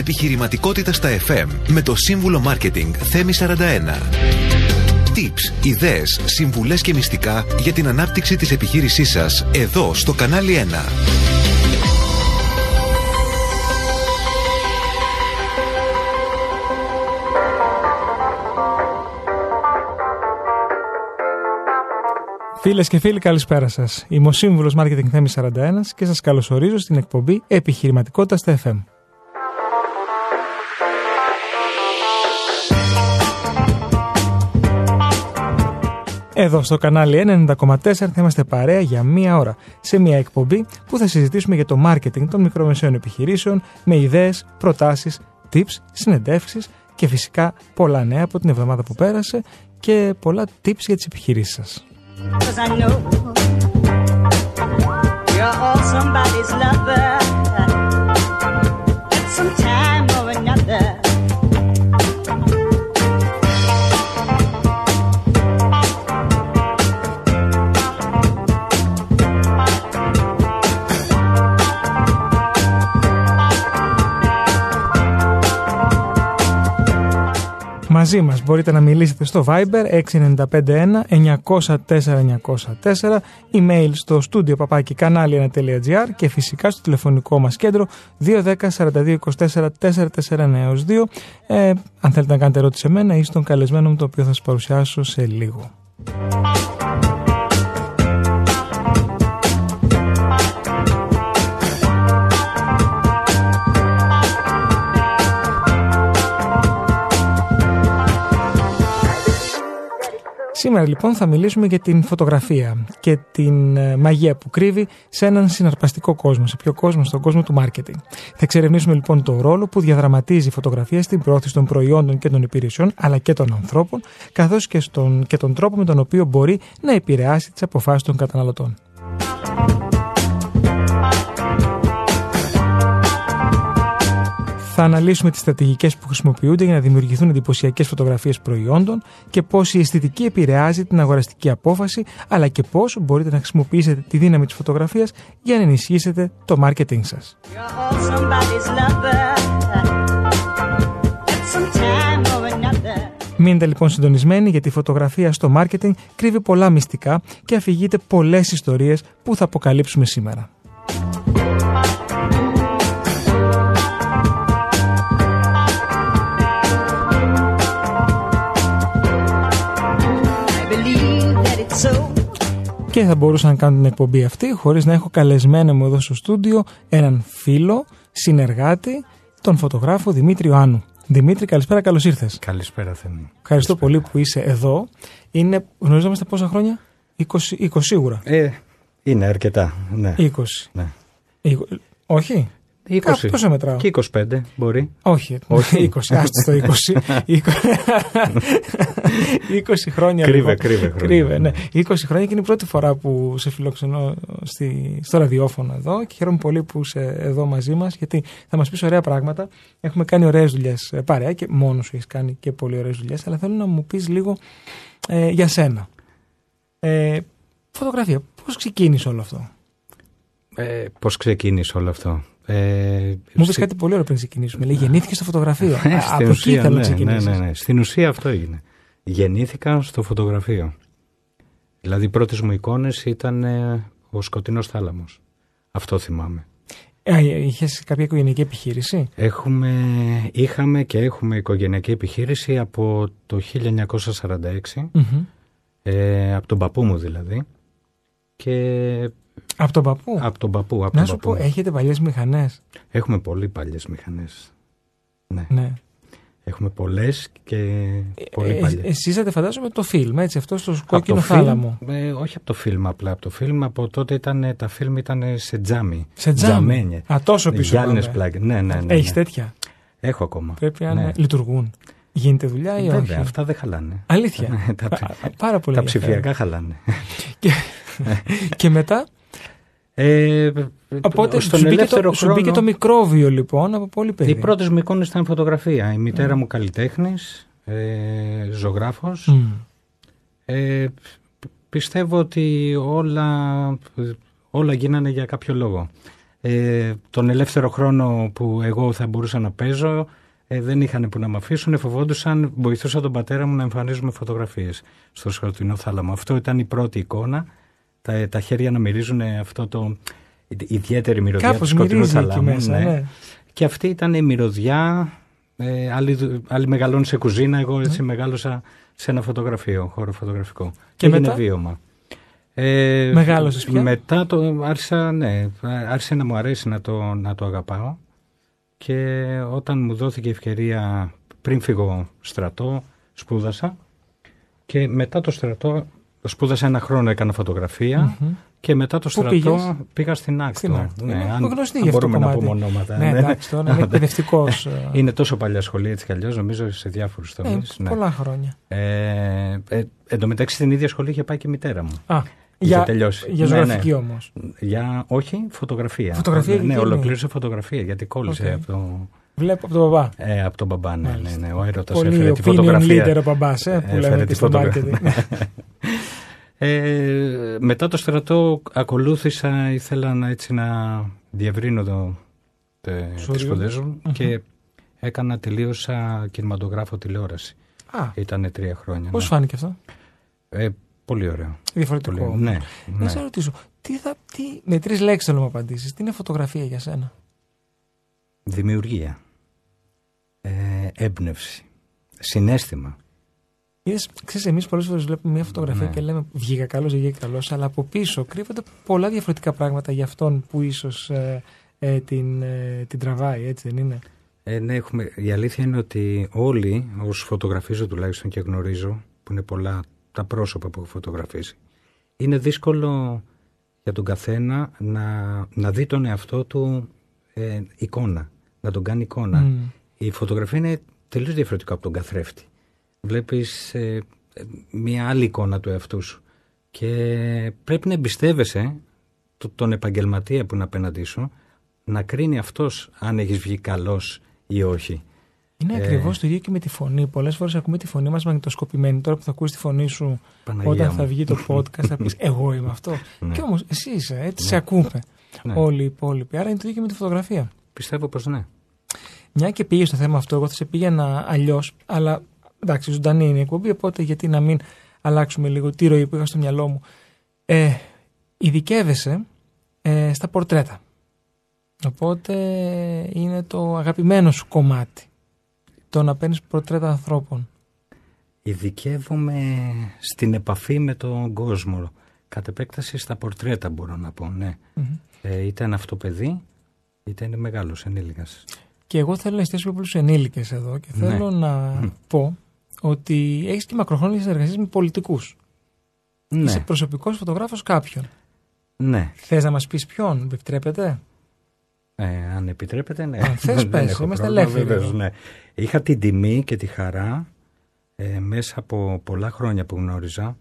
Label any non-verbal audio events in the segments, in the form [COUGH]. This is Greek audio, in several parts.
Επιχειρηματικότητα στα FM με το σύμβουλο Μάρκετινγκ Θέμη 41. Tips, ιδέες, συμβουλές και μυστικά για την ανάπτυξη της επιχείρησής σας εδώ στο κανάλι 1. Φίλες και φίλοι, καλησπέρα σας. Είμαι ο σύμβουλος Marketing Θέμη 41 και σας καλωσορίζω στην εκπομπή Επιχειρηματικότητα στα FM. Εδώ στο κανάλι 90,4 θα είμαστε παρέα για μία ώρα σε μία εκπομπή που θα συζητήσουμε για το marketing των μικρομεσαίων επιχειρήσεων με ιδέες, προτάσεις, tips, συνεντεύξεις και φυσικά πολλά νέα από την εβδομάδα που πέρασε και πολλά tips για τις επιχειρήσεις σας. Cause I know you're all somebody's lover. At some Μαζί μας μπορείτε να μιλήσετε στο Viber 6951 904 904 email στο studio παπάκι κανάλι1.gr και φυσικά στο τηλεφωνικό μας κέντρο 210 42 24 449 2 ε, αν θέλετε να κάνετε ερώτηση σε μένα ή στον καλεσμένο μου το οποίο θα σας παρουσιάσω σε λίγο. Σήμερα λοιπόν θα μιλήσουμε για την φωτογραφία και την ε, μαγεία που κρύβει σε έναν συναρπαστικό κόσμο. Σε ποιο κόσμο, στον κόσμο του μάρκετινγκ. Θα εξερευνήσουμε λοιπόν το ρόλο που διαδραματίζει η φωτογραφία στην πρόθεση των προϊόντων και των υπηρεσιών, αλλά και των ανθρώπων, καθώς και, και τον τρόπο με τον οποίο μπορεί να επηρεάσει τις αποφάσεις των καταναλωτών. Θα αναλύσουμε τις στρατηγικές που χρησιμοποιούνται για να δημιουργηθούν εντυπωσιακές φωτογραφίες προϊόντων και πώς η αισθητική επηρεάζει την αγοραστική απόφαση, αλλά και πώς μπορείτε να χρησιμοποιήσετε τη δύναμη της φωτογραφίας για να ενισχύσετε το marketing σας. Μείνετε λοιπόν συντονισμένοι γιατί η φωτογραφία στο marketing κρύβει πολλά μυστικά και αφηγείται πολλές ιστορίες που θα αποκαλύψουμε σήμερα. Και θα μπορούσα να κάνω την εκπομπή αυτή χωρίς να έχω καλεσμένο μου εδώ στο στούντιο έναν φίλο, συνεργάτη, τον φωτογράφο Δημήτρη Άνου. Δημήτρη, καλησπέρα, καλώς ήρθες. Καλησπέρα, Θέμη. Ευχαριστώ πολύ που είσαι εδώ. Είναι, γνωριζόμαστε πόσα χρόνια, 20, 20 σίγουρα. Ε, είναι αρκετά, ναι. 20. Ναι. όχι; 20. Πόσο μετράω; Και 25 μπορεί. Όχι, Όχι. [LAUGHS] 20, άστο το 20. 20 [LAUGHS] χρόνια. Κρύβε, λοιπόν. κρύβε. Κρύβε, ναι. 20 χρόνια και είναι η πρώτη φορά που σε φιλοξενώ στη, στο ραδιόφωνο εδώ και χαίρομαι πολύ που είσαι εδώ μαζί μας γιατί θα μας πεις ωραία πράγματα. Έχουμε κάνει ωραίες δουλειές ε, παρέα και μόνος σου έχεις κάνει και πολύ ωραίες δουλειές αλλά θέλω να μου πεις λίγο ε, για σένα. Ε, φωτογραφία, πώς ξεκίνησε όλο αυτό; Ε, πώς ξεκίνησε όλο αυτό; Ε, Μου πει κάτι πολύ ωραίο πριν ξεκινήσουμε. Λέει γεννήθηκε στο φωτογραφείο. Ε, Από εκεί ήθελα να ναι, ναι, ναι, Στην ουσία αυτό έγινε. Γεννήθηκα στο φωτογραφείο. Δηλαδή οι πρώτες μου εικόνες ήταν ε, ο σκοτεινός θάλαμος. Αυτό θυμάμαι. Ε, Είχες κάποια οικογενειακή επιχείρηση; Έχουμε, είχαμε και έχουμε οικογενειακή επιχείρηση από το 1946. mm Ε, από τον παππού μου δηλαδή. Και από τον παππού. Από τον παππού. Από να σου πω, έχετε παλιές μηχανές; Έχουμε πολύ παλιές μηχανές. Ναι. ναι. Έχουμε πολλές και πολύ ε, παλιές. Εσείς είσατε φαντάζομαι το φιλμ, έτσι, αυτό στο κόκκινο θάλαμο. ε, όχι από το φιλμ απλά. Από το φιλμ από τότε ήταν, τα φιλμ ήταν σε τζάμι. Σε τζάμι; Α, τόσο πίσω. Γυάλινε πλάκες. Ναι, ναι, ναι. Έχεις ναι. τέτοια; Έχω ακόμα. Πρέπει να ναι. λειτουργούν. Γίνεται δουλειά ή Βέβαια, όχι; αυτά δεν χαλάνε. Αλήθεια. Ναι, [LAUGHS] τα, πάρα πολύ. Τα ψηφιακά χαλάνε. και, [LAUGHS] και μετά; Ε, Οπότε στον σου, μπήκε το, χρόνο, μπήκε το μικρόβιο λοιπόν από πολύ παιδί. Οι πρώτες μου εικόνες ήταν φωτογραφία. Η μητέρα μου καλλιτέχνης, ε, ζωγράφος. Ε, πιστεύω ότι όλα, όλα γίνανε για κάποιο λόγο. Ε, τον ελεύθερο χρόνο που εγώ θα μπορούσα να παίζω ε, δεν είχαν που να με αφήσουν, φοβόντουσαν, βοηθούσα τον πατέρα μου να εμφανίζουμε φωτογραφίες στο σκοτεινό θάλαμο. Αυτό ήταν η πρώτη εικόνα, τα, τα χέρια να μυρίζουν αυτό το ιδιαίτερη μυρωδιά του σκοτεινού θαλάμου. Μέσα, ναι. ναι. Και αυτή ήταν η μυρωδιά, ε, άλλοι, άλλοι μεγαλώνουν σε κουζίνα, εγώ έτσι ναι. μεγάλωσα σε ένα φωτογραφείο, χώρο φωτογραφικό. Και, και έγινε μετά; βίωμα. Ε, Μεγάλωσες πια; Μετά το άρχισα, ναι, άρχισε να μου αρέσει να το, να το αγαπάω και όταν μου δόθηκε ευκαιρία πριν φύγω στρατό σπούδασα και μετά το στρατό σπούδασα ένα χρόνο έκανα και μετά το στρατό πήγα στην Άκτο. Στην Άκτο. Ναι, αν, αν μπορούμε να πούμε ονόματα. Ναι, εντάξει, τώρα είναι [LAUGHS] εκπαιδευτικός. [LAUGHS] Ε. είναι τόσο παλιά σχολή έτσι κι αλλιώς, νομίζω σε διάφορους τομείς. Ε, ναι. Πολλά χρόνια. Ε, ε, εν τω μεταξύ στην ίδια σχολή είχε πάει και η μητέρα μου. Α, για, τελειώσει. Για ζωγραφική ναι, ναι. όμως. Για, όχι, φωτογραφία. Φωτογραφία ναι, ναι ολοκλήρωσε φωτογραφία γιατί κόλλησε okay. από το. Βλέπω από τον μπαμπά. Ε, από τον μπαμπά, ναι, ναι, ναι. Ο έρωτας έφερε τη φωτογραφία. Πολύ ο μπαμπά, ε, που λέμε και στο μάρκετινγκ. [LAUGHS] Ε, μετά το στρατό ακολούθησα, ήθελα να, έτσι, να διευρύνω το, τις σπουδές μου και έκανα, τελείωσα κινηματογράφο τηλεόραση. Α, Ήτανε τρία χρόνια. Πώς ναι. φάνηκε αυτό; Ε, πολύ ωραίο. Διαφορετικό. Πολύ, ναι, ναι. Να σε ρωτήσω, τι θα, τι, με τρεις λέξεις θέλω να μου απαντήσεις, τι είναι φωτογραφία για σένα; Δημιουργία. Ε, έμπνευση. Συνέστημα. Είδες, ξέρεις, εμείς πολλές φορές βλέπουμε μια φωτογραφία ναι. και λέμε βγήκα καλός, βγήκα καλός, αλλά από πίσω κρύβονται πολλά διαφορετικά πράγματα για αυτόν που ίσως ε, ε, την, ε, την τραβάει, έτσι δεν είναι; Ε, ναι, έχουμε, η αλήθεια είναι ότι όλοι όσοι φωτογραφίζω τουλάχιστον και γνωρίζω, που είναι πολλά τα πρόσωπα που έχω φωτογραφίσει, είναι δύσκολο για τον καθένα να, να δει τον εαυτό του ε, εικόνα, να τον κάνει εικόνα. Mm. Η φωτογραφία είναι τελείως διαφορετικό από τον καθρέφτη βλέπεις ε, μια άλλη εικόνα του εαυτού σου και πρέπει να εμπιστεύεσαι τον επαγγελματία που είναι απέναντί σου να κρίνει αυτός αν έχεις βγει καλός ή όχι. Είναι ε, ακριβώς το ίδιο και με τη φωνή. Πολλές φορές ακούμε τη φωνή μας μαγνητοσκοπημένη. Τώρα που θα ακούσεις τη φωνή σου όταν θα βγει το [LAUGHS] podcast, θα πεις Εγώ είμαι αυτό. Ναι. Και όμως εσύ είσαι, έτσι ναι. σε ακούμε ναι. όλοι οι υπόλοιποι. Άρα είναι το ίδιο και με τη φωτογραφία. Πιστεύω πως ναι. Μια και πήγε στο θέμα αυτό, εγώ θα σε πήγαινα αλλιώς, αλλά εντάξει, ζωντανή είναι η εκπομπή, οπότε γιατί να μην αλλάξουμε λίγο τη ροή που είχα στο μυαλό μου. Ε, ειδικεύεσαι ε, στα πορτρέτα. Οπότε είναι το αγαπημένο σου κομμάτι. Το να παίρνεις πορτρέτα ανθρώπων. Ειδικεύομαι στην επαφή με τον κόσμο. Κατ' επέκταση στα πορτρέτα μπορώ να πω, ναι. Mm-hmm. Ε, είτε είναι αυτό παιδί, είτε είναι μεγάλος ενήλικας. Και εγώ θέλω να εστιάσω πιο ενήλικες εδώ και ναι. θέλω να πω ότι έχεις και μακροχρόνιες συνεργασίες με πολιτικούς. Ναι. Είσαι προσωπικός φωτογράφος κάποιον. Ναι. Θες να μας πεις ποιον, επιτρέπετε. Ε, αν επιτρέπετε, ναι. Αν θες πες, είμαστε ελεύθεροι. ναι. Είχα την τιμή και τη χαρά ε, μέσα από πολλά χρόνια που γνώριζα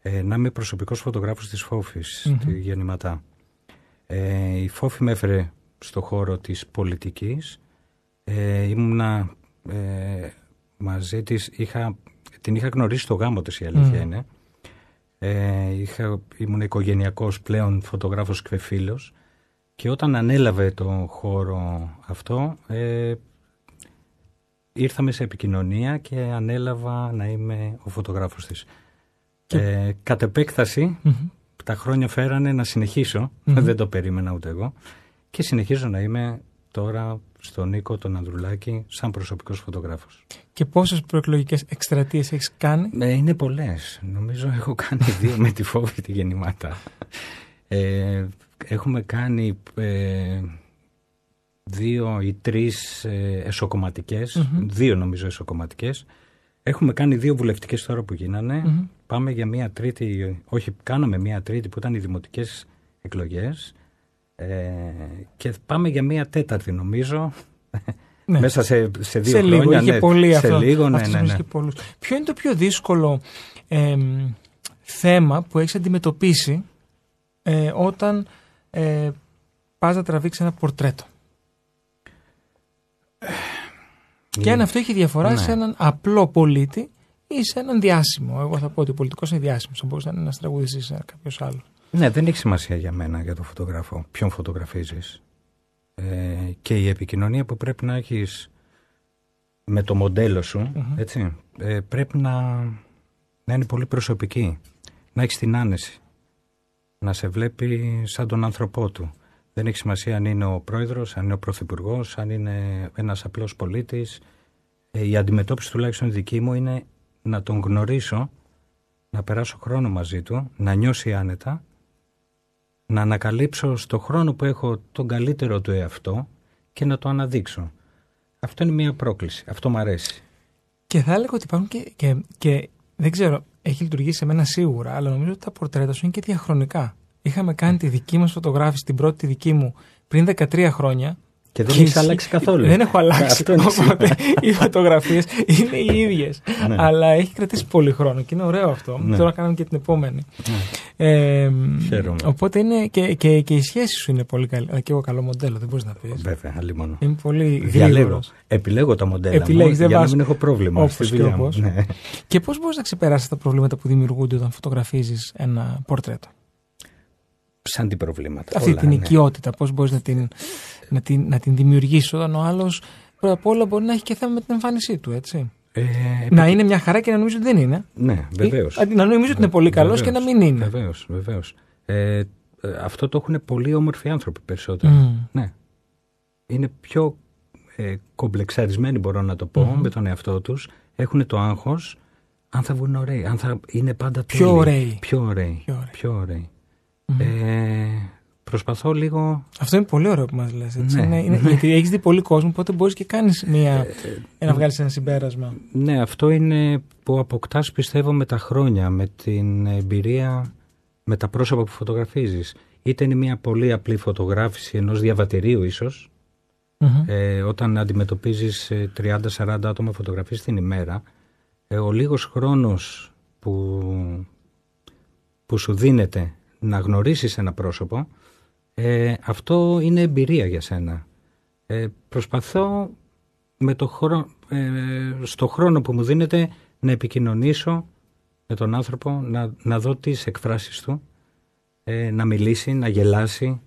ε, να είμαι προσωπικός φωτογράφος της Φόφης, mm-hmm. τη Γεννηματά. Ε, η Φόφη με έφερε στο χώρο της πολιτικής. Ε, ήμουνα ε, μαζί της είχα, την είχα γνωρίσει στο γάμο της η αλήθεια mm. είναι. Ε, είχα, ήμουν οικογενειακός πλέον φωτογράφος και φίλος και όταν ανέλαβε το χώρο αυτό ε, ήρθαμε σε επικοινωνία και ανέλαβα να είμαι ο φωτογράφος της. Και... Ε, κατ' επεκταση τα χρόνια φέρανε να συνεχισω δεν το περίμενα ούτε εγώ και συνεχίζω να είμαι τώρα στον Νίκο τον Ανδρουλάκη σαν προσωπικός φωτογράφος. Και πόσες προεκλογικές εκστρατείες έχεις κάνει; Ε, είναι πολλές. Νομίζω έχω κάνει δύο με τη φόβη τη γεννημάτα. Ε, έχουμε κάνει ε, δύο ή τρεις ε, εσωκομματικές, δύο νομίζω εσωκομματικές. Έχουμε κάνει δύο βουλευτικές τώρα που γινανε Πάμε για μία τρίτη, όχι κάναμε μία τρίτη που ήταν οι δημοτικές εκλογές ε, και πάμε για μία τέταρτη νομίζω. Ναι. Μέσα σε, σε δύο σε χρόνια. Λίγο, είχε ναι, πολύ σε αυτό. λίγο, ναι, ναι, ναι. Ποιο είναι το πιο δύσκολο ε, θέμα που έχεις αντιμετωπίσει ε, όταν ε, πας να τραβήξεις ένα πορτρέτο; Και αν αυτό έχει διαφορά ναι. σε έναν απλό πολίτη ή σε έναν διάσημο. Εγώ θα πω ότι ο πολιτικός είναι διάσημος. Θα μπορούσε να είναι ένας τραγουδιστής ή κάποιος άλλος. Ναι, δεν έχει σημασία για μένα για το φωτογράφο. Ποιον φωτογραφίζεις. ε, και η επικοινωνία που πρέπει να έχεις με το μοντέλο σου, έτσι, ε, πρέπει να, να είναι πολύ προσωπική. Να έχεις την άνεση. Να σε βλέπει σαν τον άνθρωπό του. Δεν έχει σημασία αν είναι ο πρόεδρος, αν είναι ο πρωθυπουργός, αν είναι ένας απλός πολίτης. Ε, η αντιμετώπιση τουλάχιστον δική μου είναι να τον γνωρίσω, να περάσω χρόνο μαζί του, να νιώσει άνετα, να ανακαλύψω στο χρόνο που έχω τον καλύτερο του εαυτό και να το αναδείξω. Αυτό είναι μια πρόκληση. Αυτό μου αρέσει. Και θα έλεγα ότι υπάρχουν και, και, και δεν ξέρω, έχει λειτουργήσει σε μένα σίγουρα, αλλά νομίζω ότι τα πορτρέτα σου είναι και διαχρονικά. Είχαμε κάνει τη δική μας φωτογράφηση, την πρώτη δική μου, πριν 13 χρόνια και δεν έχει αλλάξει καθόλου. Δεν έχω αλλάξει. Οπότε [LAUGHS] οι φωτογραφίες είναι οι ίδιες. Ναι. Αλλά έχει κρατήσει πολύ χρόνο και είναι ωραίο αυτό. Ναι. Τώρα κάνουμε και την επόμενη. Ναι. Ε, οπότε είναι και, και, και η σχέση σου είναι πολύ καλή. Και εγώ καλό μοντέλο, δεν μπορείς να πεις. Βέβαια, άλλη μόνο. Είμαι πολύ Διαλέγω. Επιλέγω τα μοντέλα Επιλέγεις, μου, για να μην έχω πρόβλημα. Όπως και όπως. Ναι. Και πώς μπορείς να ξεπεράσεις τα προβλήματα που δημιουργούνται όταν φωτογραφίζεις ένα πορτρέτο; Σαν τι προβλήματα. Αυτή την οικειότητα, πώς μπορείς να την να την, να την δημιουργήσει όταν ο άλλος πρώτα απ' όλα μπορεί να έχει και θέμα με την εμφάνισή του, έτσι. Ε, να είναι μια χαρά και να νομίζω ότι δεν είναι. Ναι, βεβαίως. Να νομίζω ότι είναι πολύ καλός και να μην είναι. Βεβαίως, βεβαίως. Ε, ε, αυτό το έχουν πολύ όμορφοι άνθρωποι περισσότερο. Ναι. Είναι πιο ε, κομπλεξαρισμένοι, μπορώ να το πω, με τον εαυτό τους. Έχουν το άγχος αν θα βγουν ωραίοι, αν θα είναι πάντα πιο ωραίοι. Πιο ωραίοι. Πιο ωραίοι. Ε, Προσπαθώ λίγο. Αυτό είναι πολύ ωραίο που μας λες. Ναι, είναι, είναι, ναι. Γιατί έχεις δει πολύ κόσμο, οπότε μπορείς και κάνεις μια... Ε, να βγάλεις ένα συμπέρασμα. Ναι, αυτό είναι που αποκτάς πιστεύω με τα χρόνια, με την εμπειρία, με τα πρόσωπα που φωτογραφίζεις. Είτε είναι μια πολύ απλή φωτογράφηση ενός διαβατηρίου, ίσως. Ε, όταν αντιμετωπίζεις 30-40 ε, άτομα φωτογραφίες την ημέρα, ε, ο λίγος χρόνος που, που σου δίνεται να γνωρίσεις ένα πρόσωπο ε, αυτό είναι εμπειρία για σένα. Ε, προσπαθώ με το χρόνο, ε, στο χρόνο που μου δίνεται να επικοινωνήσω με τον άνθρωπο, να, να δω τις εκφράσεις του, ε, να μιλήσει, να γελάσει,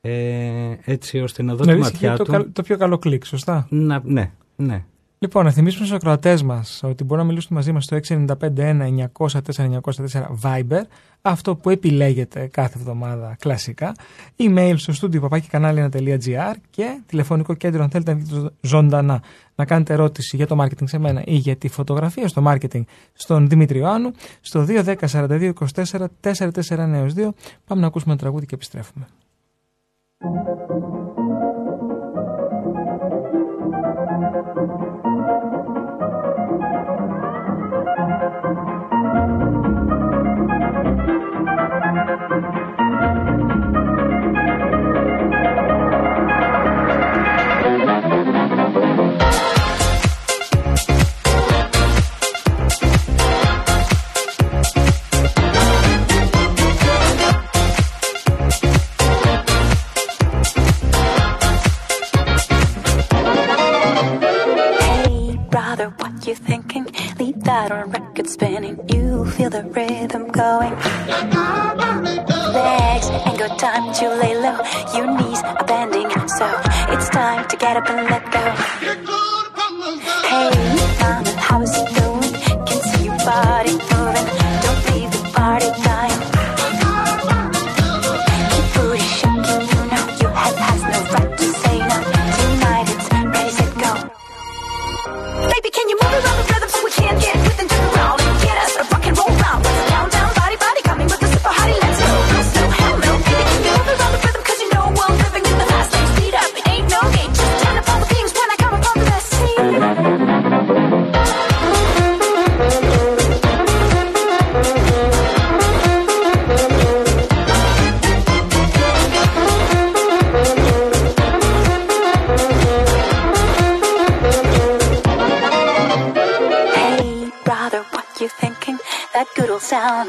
ε, έτσι ώστε να δω τη ματιά το, του. Το πιο καλό κλικ, σωστά; Να, ναι, ναι. Λοιπόν, να θυμίσουμε στους ακροατές μας ότι μπορούν να μιλήσουν μαζί μας στο 695-1904 Viber, αυτό που επιλέγετε κάθε εβδομάδα κλασικά. Email στο studio papaki και τηλεφωνικό κέντρο αν θέλετε να δείτε ζωντανά να κάνετε ερώτηση για το marketing σε μένα ή για τη φωτογραφία στο marketing στον Δημήτρη Ιωάννου στο 210 42 24 2. Πάμε να ακούσουμε ένα τραγούδι και επιστρέφουμε. That a record spinning. You feel the rhythm going. Legs ain't got time to lay low. Your knees are bending, so it's time to get up and let go.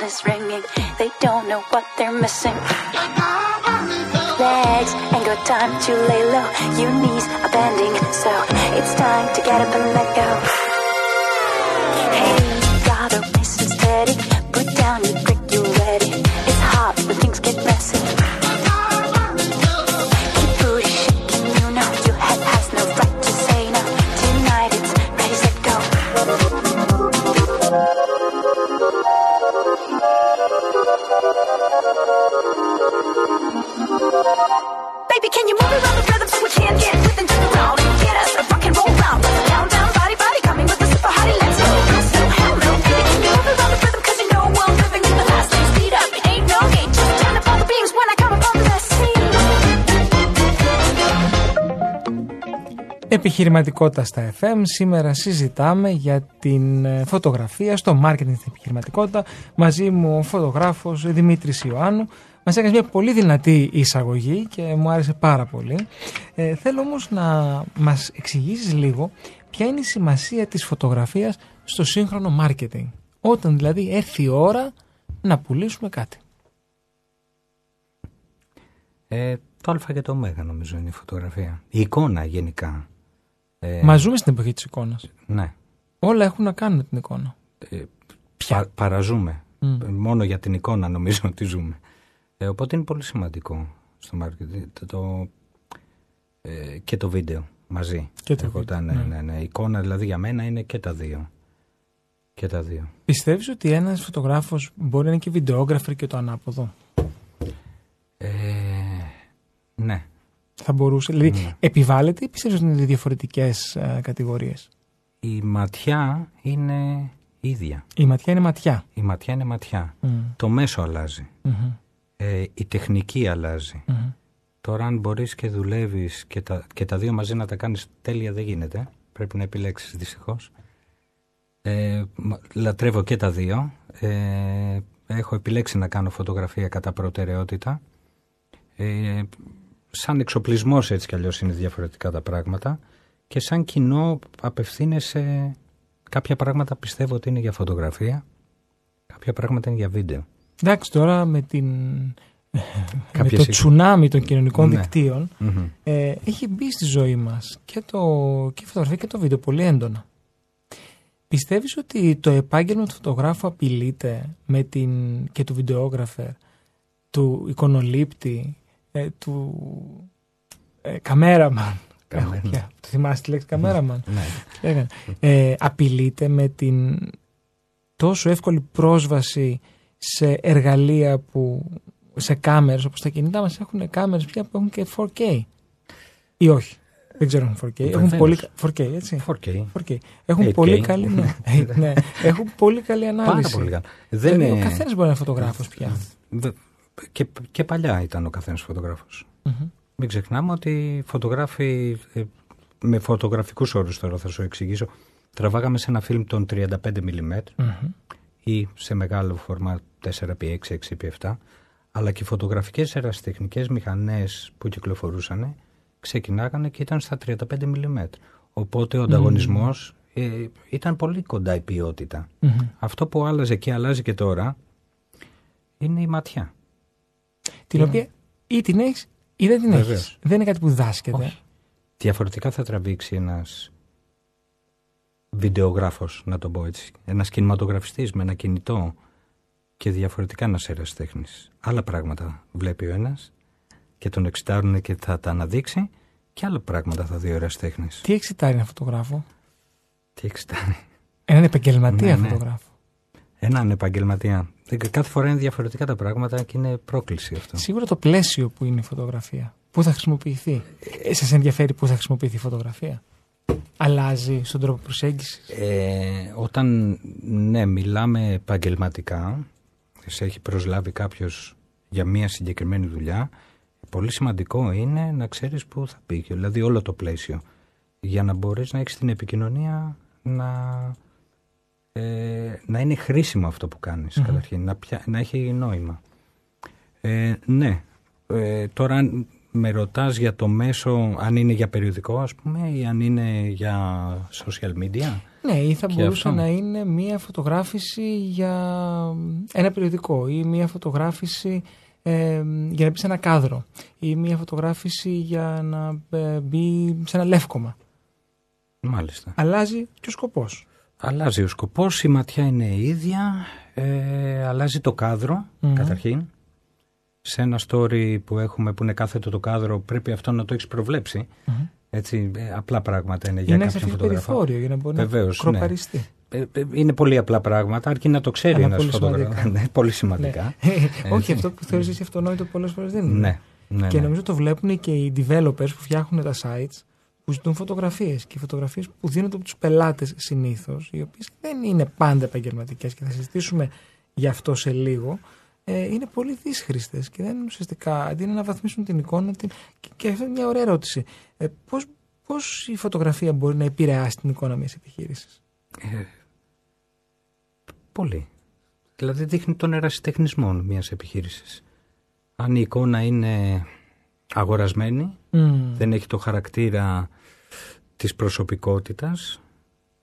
Is ringing. They don't know what they're missing. Legs ain't got time to lay low. Your knees are bending, so it's time to get up and let go. Επιχειρηματικότητα στα FM. Σήμερα συζητάμε για την ε, φωτογραφία στο marketing στην επιχειρηματικότητα. Μαζί μου ο φωτογράφος Δημήτρης Ιωάννου. Μας έκανε μια πολύ δυνατή εισαγωγή και μου άρεσε πάρα πολύ. Ε, θέλω όμως να μας εξηγήσεις λίγο ποια είναι η σημασία της φωτογραφίας στο σύγχρονο marketing. Όταν δηλαδή έρθει η ώρα να πουλήσουμε κάτι. Ε, το α και το ω νομίζω είναι η φωτογραφία. Η εικόνα γενικά. Ε, Μα ζούμε στην εποχή της εικόνας. Ναι. Όλα έχουν να κάνουν με την εικόνα. Ε, Πα, παραζούμε. Μόνο για την εικόνα νομίζω ότι ζούμε. Ε, οπότε είναι πολύ σημαντικό στο marketing το, ε, και το βίντεο μαζί. Και το βίντεο. Ναι, ναι, ναι, ναι. Η εικόνα δηλαδή για μένα είναι και τα δύο. Και τα δύο. Πιστεύεις ότι ένας φωτογράφος μπορεί να είναι και βιντεόγραφερ και το ανάποδο; Ε, ναι, θα μπορούσε. Δηλαδή, ναι. επιβάλλεται ή πιστεύεις ότι είναι διαφορετικές ε, κατηγορίες; Η ματιά είναι ίδια. Η ματιά είναι ματιά. Η ματιά είναι ματιά. Το μέσο Ε, η τεχνική Τώρα αν μπορείς και δουλεύεις και τα, και τα δύο μαζί να τα κάνεις τέλεια δεν γίνεται. Πρέπει να επιλέξεις δυστυχώς. Ε, λατρεύω και τα δύο. Ε, έχω επιλέξει να κάνω φωτογραφία κατά προτεραιότητα. Ε, σαν εξοπλισμός έτσι κι αλλιώς είναι διαφορετικά τα πράγματα και σαν κοινό απευθύνεσαι κάποια πράγματα πιστεύω ότι είναι για φωτογραφία, κάποια πράγματα είναι για βίντεο. Εντάξει τώρα με την... με το τσουνάμι των κοινωνικών ναι. δικτύων ε, έχει μπει στη ζωή μας και, το, και η φωτογραφία και το βίντεο πολύ έντονα. Πιστεύεις ότι το επάγγελμα του φωτογράφου απειλείται με την, και του βιντεόγραφερ, του εικονολήπτη, ε, του ε, καμέραμαν. Το θυμάστε τη λέξη καμέραμαν. Ναι. Ε, απειλείται με την τόσο εύκολη πρόσβαση σε εργαλεία που σε κάμερες όπως τα κινητά μας έχουν κάμερες πια που έχουν και 4K ή όχι. Δεν ξέρω αν έχουν 4K. Έχουν πολύ... 4K, έτσι. 4K. 4K. Έχουν πολύ καλή, ναι. [LAUGHS] ναι. Έχουν πολύ καλή ανάλυση. Πάρα πολύ καλή. Δεν είναι... Ο καθένας μπορεί να είναι φωτογράφος πια και, και παλιά ήταν ο καθένας φωτογράφος. Mm-hmm. Μην ξεχνάμε ότι φωτογράφοι, ε, με φωτογραφικούς όρους τώρα θα σου εξηγήσω, τραβάγαμε σε ένα φιλμ των 35 mm ή σε μεγάλο φορμά 4x6, 6x7, αλλά και οι φωτογραφικές ερασιτεχνικές μηχανές που κυκλοφορούσαν ξεκινάγανε και ήταν στα 35 mm. Οπότε ο ανταγωνισμός ε, ήταν πολύ κοντά η ποιότητα. Αυτό που άλλαζε και αλλάζει και τώρα είναι η ματιά την οποία ή την έχεις ή δεν την έχεις. Δεν είναι κάτι που δάσκεται. Όχι. Διαφορετικά θα τραβήξει ένας βιντεογράφος, να το πω έτσι. Ένας κινηματογραφιστής με ένα κινητό και διαφορετικά ένας ερασιτέχνη. Άλλα πράγματα βλέπει ο ένας και τον εξητάρουν και θα τα αναδείξει και άλλα πράγματα θα δει ο ερασιτέχνη. Τι εξητάρει ένα φωτογράφο, Τι εξητάρει; Έναν επαγγελματία ναι, ναι. φωτογράφο. Έναν επαγγελματία. Κάθε φορά είναι διαφορετικά τα πράγματα και είναι πρόκληση αυτό. Σίγουρα το πλαίσιο που είναι η φωτογραφία. Πού θα χρησιμοποιηθεί. Ε, Σας ενδιαφέρει πού θα χρησιμοποιηθεί η φωτογραφία. Αλλάζει στον τρόπο προσέγγισης. Ε, όταν ναι, μιλάμε επαγγελματικά, σε έχει προσλάβει κάποιος για μία συγκεκριμένη δουλειά, πολύ σημαντικό είναι να ξέρεις πού θα πήγε. Δηλαδή όλο το πλαίσιο. Για να μπορείς να έχεις την επικοινωνία να ε, να είναι χρήσιμο αυτό που κάνεις καταρχήν, να, να έχει νόημα. Ε, ναι, ε, τώρα αν με ρωτάς για το μέσο, αν είναι για περιοδικό ας πούμε ή αν είναι για social media. Ναι, ή θα μπορούσε να είναι μία φωτογράφηση για ένα περιοδικό ή μία φωτογράφηση ε, για να μπεις σε ένα κάδρο ή μία φωτογράφηση για να ε, μπει σε ένα λεύκομα. Μάλιστα. Αλλάζει και ο σκοπός. Αλλάζει ο σκοπός, η ματιά είναι η ίδια, ε, αλλάζει το καδρο καταρχήν. Σε ένα story που έχουμε που είναι κάθετο το κάδρο πρέπει αυτό να το έχεις προβλέψει. Έτσι, ε, απλά πράγματα είναι, για κάποιον φωτογράφο. Είναι περιθώριο για να μπορεί Βεβαίως, να ναι. κροπαριστεί. Ε, είναι πολύ απλά πράγματα, αρκεί να το ξέρει ένα φωτογράφο. [LAUGHS] ναι, πολύ σημαντικά. Ναι. Όχι, αυτό που θεωρείς εσύ αυτονόητο πολλές φορές δεν είναι. Ναι. Ναι, και ναι. νομίζω το βλέπουν και οι developers που φτιάχνουν τα sites που ζητούν φωτογραφίες. Και οι φωτογραφίες που δίνονται από τους πελάτες συνήθως, οι οποίες δεν είναι πάντα επαγγελματικές και θα συζητήσουμε γι' αυτό σε λίγο, ε, είναι πολύ δύσχριστες και δεν είναι ουσιαστικά αντί να αναβαθμίσουν την εικόνα. Την... Και, και αυτό είναι μια ωραία ερώτηση. Ε, Πώς πώς η φωτογραφία μπορεί να επηρεάσει την εικόνα μιας επιχείρησης; Ε, πολύ. Δηλαδή δείχνει τον ερασιτεχνισμό μιας επιχείρησης. Αν η εικόνα είναι αγορασμένη, δεν έχει το χαρακτήρα της προσωπικότητας,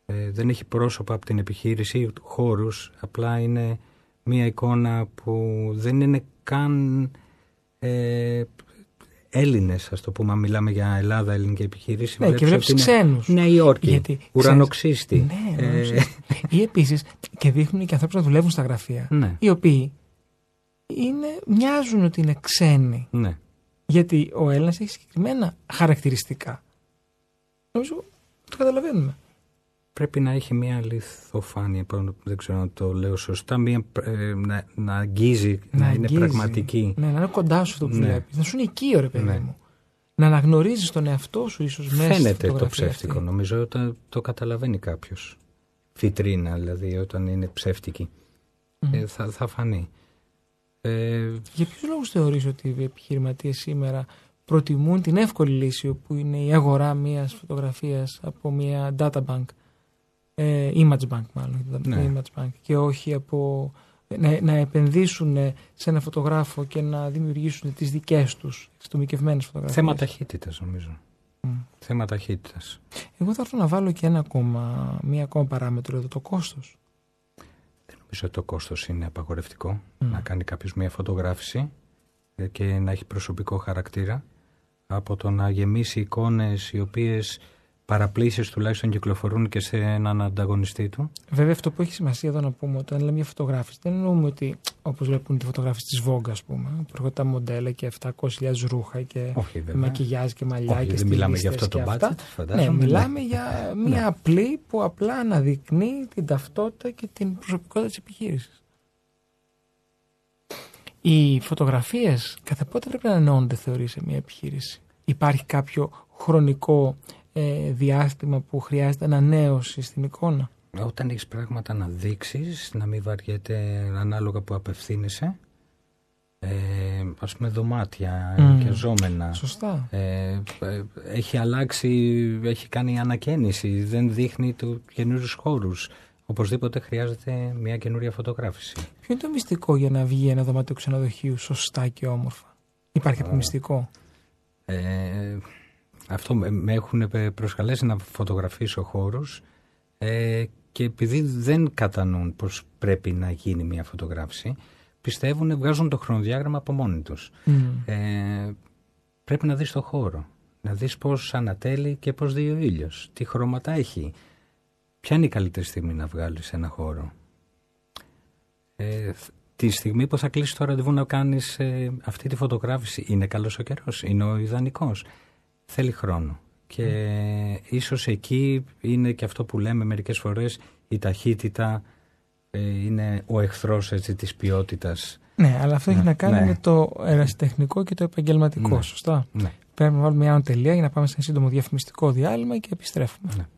ε, δεν έχει πρόσωπα από την επιχείρηση, χώρους, απλά είναι μια εικόνα που δεν είναι καν ε, Έλληνες, ας το πούμε, αν μιλάμε για Ελλάδα, ελληνική επιχείρηση. Ναι, και βλέπεις ότι είναι ξένους. Νέα Υόρκη, Γιατί, ουρανοξύστη. Ναι, Ε, ουρανοξύστη. Ή επίσης και δείχνουν και ανθρώπους να δουλεύουν στα γραφεία. ναι, Οι οποίοι είναι, μοιάζουν ότι είναι ξένοι. ναι. Γιατί ο Έλληνας έχει συγκεκριμένα χαρακτηριστικά. Νομίζω το καταλαβαίνουμε. Πρέπει να έχει μια λιθοφάνεια, πάνω, δεν ξέρω αν το λέω σωστά, μια, ε, να, να αγγίζει, να, είναι αγγίζει. πραγματική. Ναι, να είναι κοντά σου αυτό που Ναι. βλέπεις. Να σου είναι εκεί, ρε παιδί Ναι. μου. Να αναγνωρίζεις τον εαυτό σου, ίσως μέσα. στη Φαίνεται το φωτογραφία ψεύτικο, αυτή. νομίζω όταν το καταλαβαίνει κάποιος. Φιτρίνα, δηλαδή, όταν είναι ψεύτικη. Μμμ. Ε, θα, θα φανεί. Ε, Για ποιους λόγους θεωρείς ότι οι επιχειρηματίες σήμερα προτιμούν την εύκολη λύση, όπου είναι η αγορά μιας φωτογραφίας από μια data bank, ε, image bank μάλλον, Ναι. image bank, και όχι από να, να επενδύσουν σε ένα φωτογράφο και να δημιουργήσουν τις δικές τους εξατομικευμένες φωτογραφίες. θέμα ταχύτητας, νομίζω. Μμ. Θέμα ταχύτητας. Εγώ θα έρθω να βάλω και ένα ακόμα, μία ακόμα παράμετρο εδώ, το κόστος. Δεν νομίζω ότι το κόστος είναι απαγορευτικό. Μμ. Να κάνει κάποιος μια φωτογράφηση ε, και να έχει προσωπικό χαρακτήρα από το να γεμίσει εικόνες οι οποίες παραπλήσεις τουλάχιστον κυκλοφορούν και σε έναν ανταγωνιστή του. Βέβαια, αυτό που έχει σημασία εδώ να πούμε όταν λέμε για φωτογράφηση, δεν εννοούμε ότι όπως βλέπουν τη φωτογράφηση της Vogue, ας πούμε, που έρχονται τα μοντέλα και 700.000 ρούχα και Όχι βέβαια. μακιγιάζ και μαλλιά Όχι, και δεν μιλάμε για στυλίστες αυτό το και αυτά. budget, φαντάζομαι. Ναι, μιλάμε για μια απλή που απλά αναδεικνύει την ταυτότητα και την προσωπικότητα της επιχείρησης. Οι φωτογραφίες κάθε πότε πρέπει να ανανεώνονται θεωρείς σε μια επιχείρηση; Υπάρχει κάποιο χρονικό ε, διάστημα που χρειάζεται ανανέωση στην εικόνα. Όταν έχεις πράγματα να δείξεις, να μην βαριέται ανάλογα που απευθύνεσαι, ε, ας πούμε δωμάτια, Μμμ. ενοικιαζόμενα, Σωστά. ε, ε, έχει αλλάξει, έχει κάνει ανακαίνιση, δεν δείχνει του καινούριους χώρους. Οπωσδήποτε χρειάζεται μια καινούρια φωτογράφηση. Ποιο είναι το μυστικό για να βγει ένα δωμάτιο ξενοδοχείου σωστά και όμορφα; Υπάρχει κάποιο Α. μυστικό; Ε, αυτό με, με έχουν προσκαλέσει να φωτογραφίσω χώρους ε, και επειδή δεν κατανοούν πως πρέπει να γίνει μια φωτογράφηση, πιστεύουν, βγάζουν το χρονοδιάγραμμα από μόνοι τους. Μμ. Ε, πρέπει να δεις το χώρο, να δεις πώς ανατέλει και πώς δει ο ήλιος, τι χρώματα έχει. Ποια είναι η καλύτερη στιγμή να βγάλεις ένα χώρο; Ε, τη στιγμή που θα κλείσεις το ραντεβού να κάνεις ε, αυτή τη φωτογράφηση, είναι καλός ο καιρός, είναι ο ιδανικός. Θέλει χρόνο. Και ίσως εκεί είναι και αυτό που λέμε μερικές φορές, η ταχύτητα ε, είναι ο εχθρός έτσι, της ποιότητας. Ναι, αλλά αυτό έχει Ναι, να κάνει ναι. με το ερασιτεχνικό και το επαγγελματικό. Ναι. Σωστά; Ναι. Πρέπει να βάλουμε μια άνω τελεία για να πάμε σε ένα σύντομο διαφημιστικό διάλειμμα και επιστρέφουμε.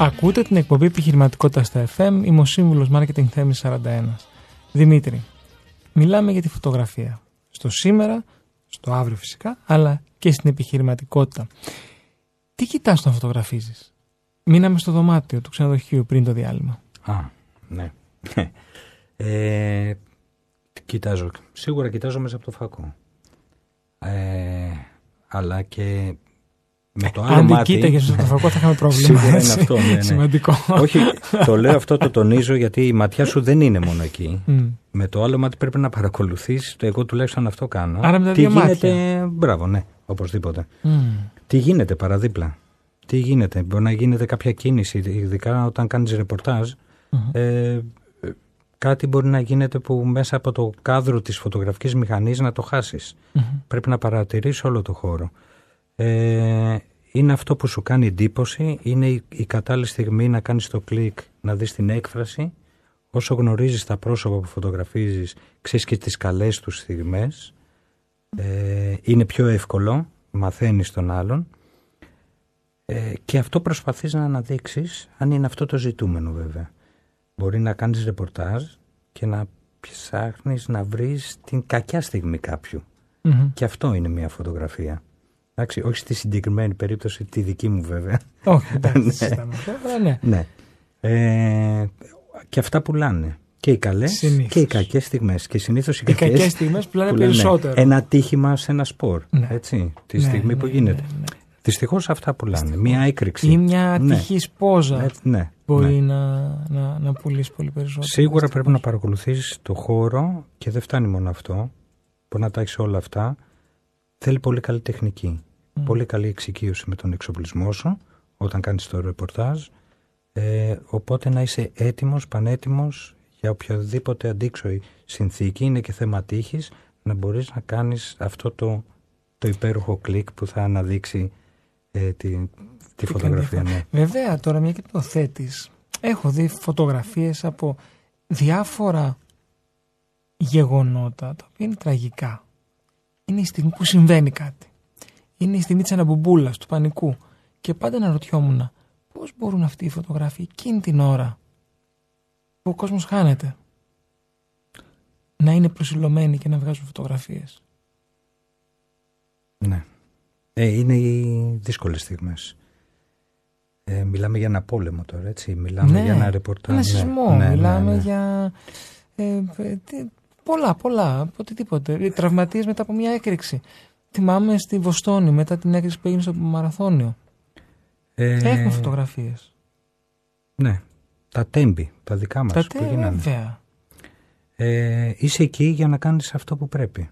Ακούτε την εκπομπή επιχειρηματικότητας στα FM. Είμαι ο σύμβουλος Marketing Θέμης 41. Δημήτρη, μιλάμε για τη φωτογραφία. Στο σήμερα, στο αύριο φυσικά, αλλά και στην επιχειρηματικότητα. Τι κοιτάς όταν φωτογραφίζεις, Μείναμε στο δωμάτιο του ξενοδοχείου πριν το διάλειμμα. Α, ναι. [LAUGHS] Ε, τι κοιτάζω. Σίγουρα κοιτάζω μέσα από το φακό. Ε, αλλά και με το άλλο Αν δεν μάτι... κοίταγε στο [LAUGHS] φακό, θα είχαμε πρόβλημα. Σίγουρα είναι έτσι. αυτό, ναι, ναι. Σημαντικό. Όχι, το λέω αυτό, το τονίζω γιατί η ματιά σου δεν είναι μόνο εκεί. Μμ. Με το άλλο μάτι πρέπει να παρακολουθείς, το εγώ τουλάχιστον αυτό κάνω. Άρα με τα Τι δύο γίνεται, μπράβο, ναι, οπωσδήποτε. Μμ. Τι γίνεται παραδίπλα. Τι γίνεται, μπορεί να γίνεται κάποια κίνηση, ειδικά όταν κάνεις ρεπορτάζ. Μμμ. Ε, ε, κάτι μπορεί να γίνεται που μέσα από το κάδρο της φωτογραφικής μηχανής να το χάσεις. Μμμ. Πρέπει να παρατηρείς όλο το χώρο. Ε, είναι αυτό που σου κάνει εντύπωση, είναι η, η κατάλληλη στιγμή να κάνεις το κλικ, να δεις την έκφραση. Όσο γνωρίζεις τα πρόσωπα που φωτογραφίζεις, ξέρεις και τις καλές τους στιγμές. Ε, είναι πιο εύκολο, μαθαίνεις τον άλλον. Ε, και αυτό προσπαθείς να αναδείξεις, αν είναι αυτό το ζητούμενο βέβαια. Μπορεί να κάνεις ρεπορτάζ και να ψάχνεις να βρεις την κακιά στιγμή κάποιου. Μμμ. Και αυτό είναι μια φωτογραφία. Εντάξει, όχι στη συγκεκριμένη περίπτωση, τη δική μου βέβαια. Όχι, [LAUGHS] εντάξει, Ναι. δεν συζητάμε αυτό, αλλά ναι. Ναι. Ε, και αυτά πουλάνε. Και οι καλές Συνήθως. και οι κακές στιγμές. Και συνήθως οι Οι κακές κακές στιγμές πουλάνε πουλάνε περισσότερο. ένα τύχημα σε ένα σπορ. Ναι. Έτσι, τη Ναι, στιγμή ναι, που ναι, γίνεται. ναι, ναι. Δυστυχώς αυτά πουλάνε. Μια έκρηξη. Ή μια Ναι. ατυχής πόζα Έτσι, ναι, μπορεί ναι. να, να, να πουλήσει πολύ περισσότερο. Σίγουρα πρέπει να παρακολουθείς το χώρο και δεν φτάνει μόνο αυτό. Μπορεί να τα έχεις όλα αυτά. Θέλει πολύ καλή τεχνική. Μμ. Πολύ καλή εξοικείωση με τον εξοπλισμό σου όταν κάνεις το ρεπορτάζ. Ε, οπότε να είσαι έτοιμος, πανέτοιμος για οποιαδήποτε αντίξωη συνθήκη. Είναι και θέμα τύχης να μπορείς να κάνεις αυτό το, το υπέροχο κλικ που θα αναδείξει ε, τη, τη φωτογραφία. Ναι. Βέβαια, τώρα μια και το θέτει, έχω δει φωτογραφίες από διάφορα γεγονότα τα οποία είναι τραγικά. Είναι η στιγμή που συμβαίνει κάτι. Είναι η στιγμή της αναμπομπούλας, του πανικού. Και πάντα αναρωτιόμουν πώς μπορούν αυτοί οι φωτογράφοι εκείνη την ώρα που ο κόσμος χάνεται να είναι προσιλωμένοι και να βγάζουν φωτογραφίες. Ναι. Ε, είναι οι δύσκολες στιγμές. Ε, μιλάμε για ένα πόλεμο τώρα, έτσι. Μιλάμε για ένα ρεπορτάζ. Ένα ναι. σεισμό. Ναι, ναι, Μιλάμε ναι. για. Ε, ε, τι- πολλά, πολλά. Οτιδήποτε. Τραυματίες μετά από μια έκρηξη. Θυμάμαι στη Βοστόνη μετά την έκρηξη που έγινε στο μαραθώνιο. Ε, Έχουμε φωτογραφίες. Ναι. Τα τέμπη, τα δικά μας Τα που τε, γίνανε. βέβαια. Ε, είσαι εκεί για να κάνεις αυτό που πρέπει.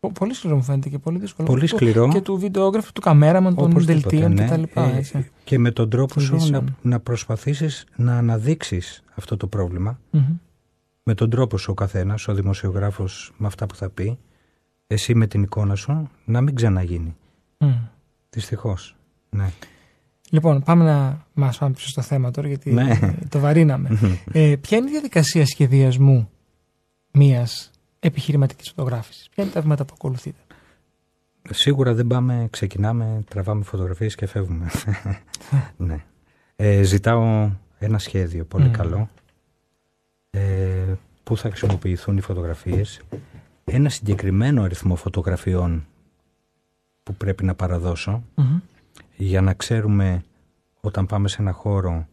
Πο- Πολύ σκληρό μου φαίνεται και πολύ δύσκολο. Πολύ Του- σκληρό. Και του βιντεόγραφου, του καμέραμαν, των Οπωσδήποτε, δελτίων ναι. κτλ. Ε, έτσι. και με τον τρόπο Των σου να, ειδήσεων. να προσπαθήσεις να αναδείξεις αυτό το πρόβλημα. Μμμ. Με τον τρόπο σου ο καθένας, ο δημοσιογράφος με αυτά που θα πει, εσύ με την εικόνα σου, να μην ξαναγίνει. Μμ. Δυστυχώς. Ναι. Λοιπόν, πάμε να μας πάμε πίσω στο θέμα τώρα γιατί Ναι. το βαρύναμε. ε, ποια είναι η διαδικασία σχεδιασμού μιας επιχειρηματικής φωτογράφησης; Ποια είναι τα βήματα που ακολουθείτε; Σίγουρα δεν πάμε, ξεκινάμε, τραβάμε φωτογραφίες και φεύγουμε. [LAUGHS] ναι. Ε, ζητάω ένα σχέδιο πολύ Μμ. καλό ε, που θα χρησιμοποιηθούν οι φωτογραφίες ένα συγκεκριμένο αριθμό φωτογραφιών που πρέπει να παραδώσω Μμμ. για να ξέρουμε όταν πάμε σε ένα χώρο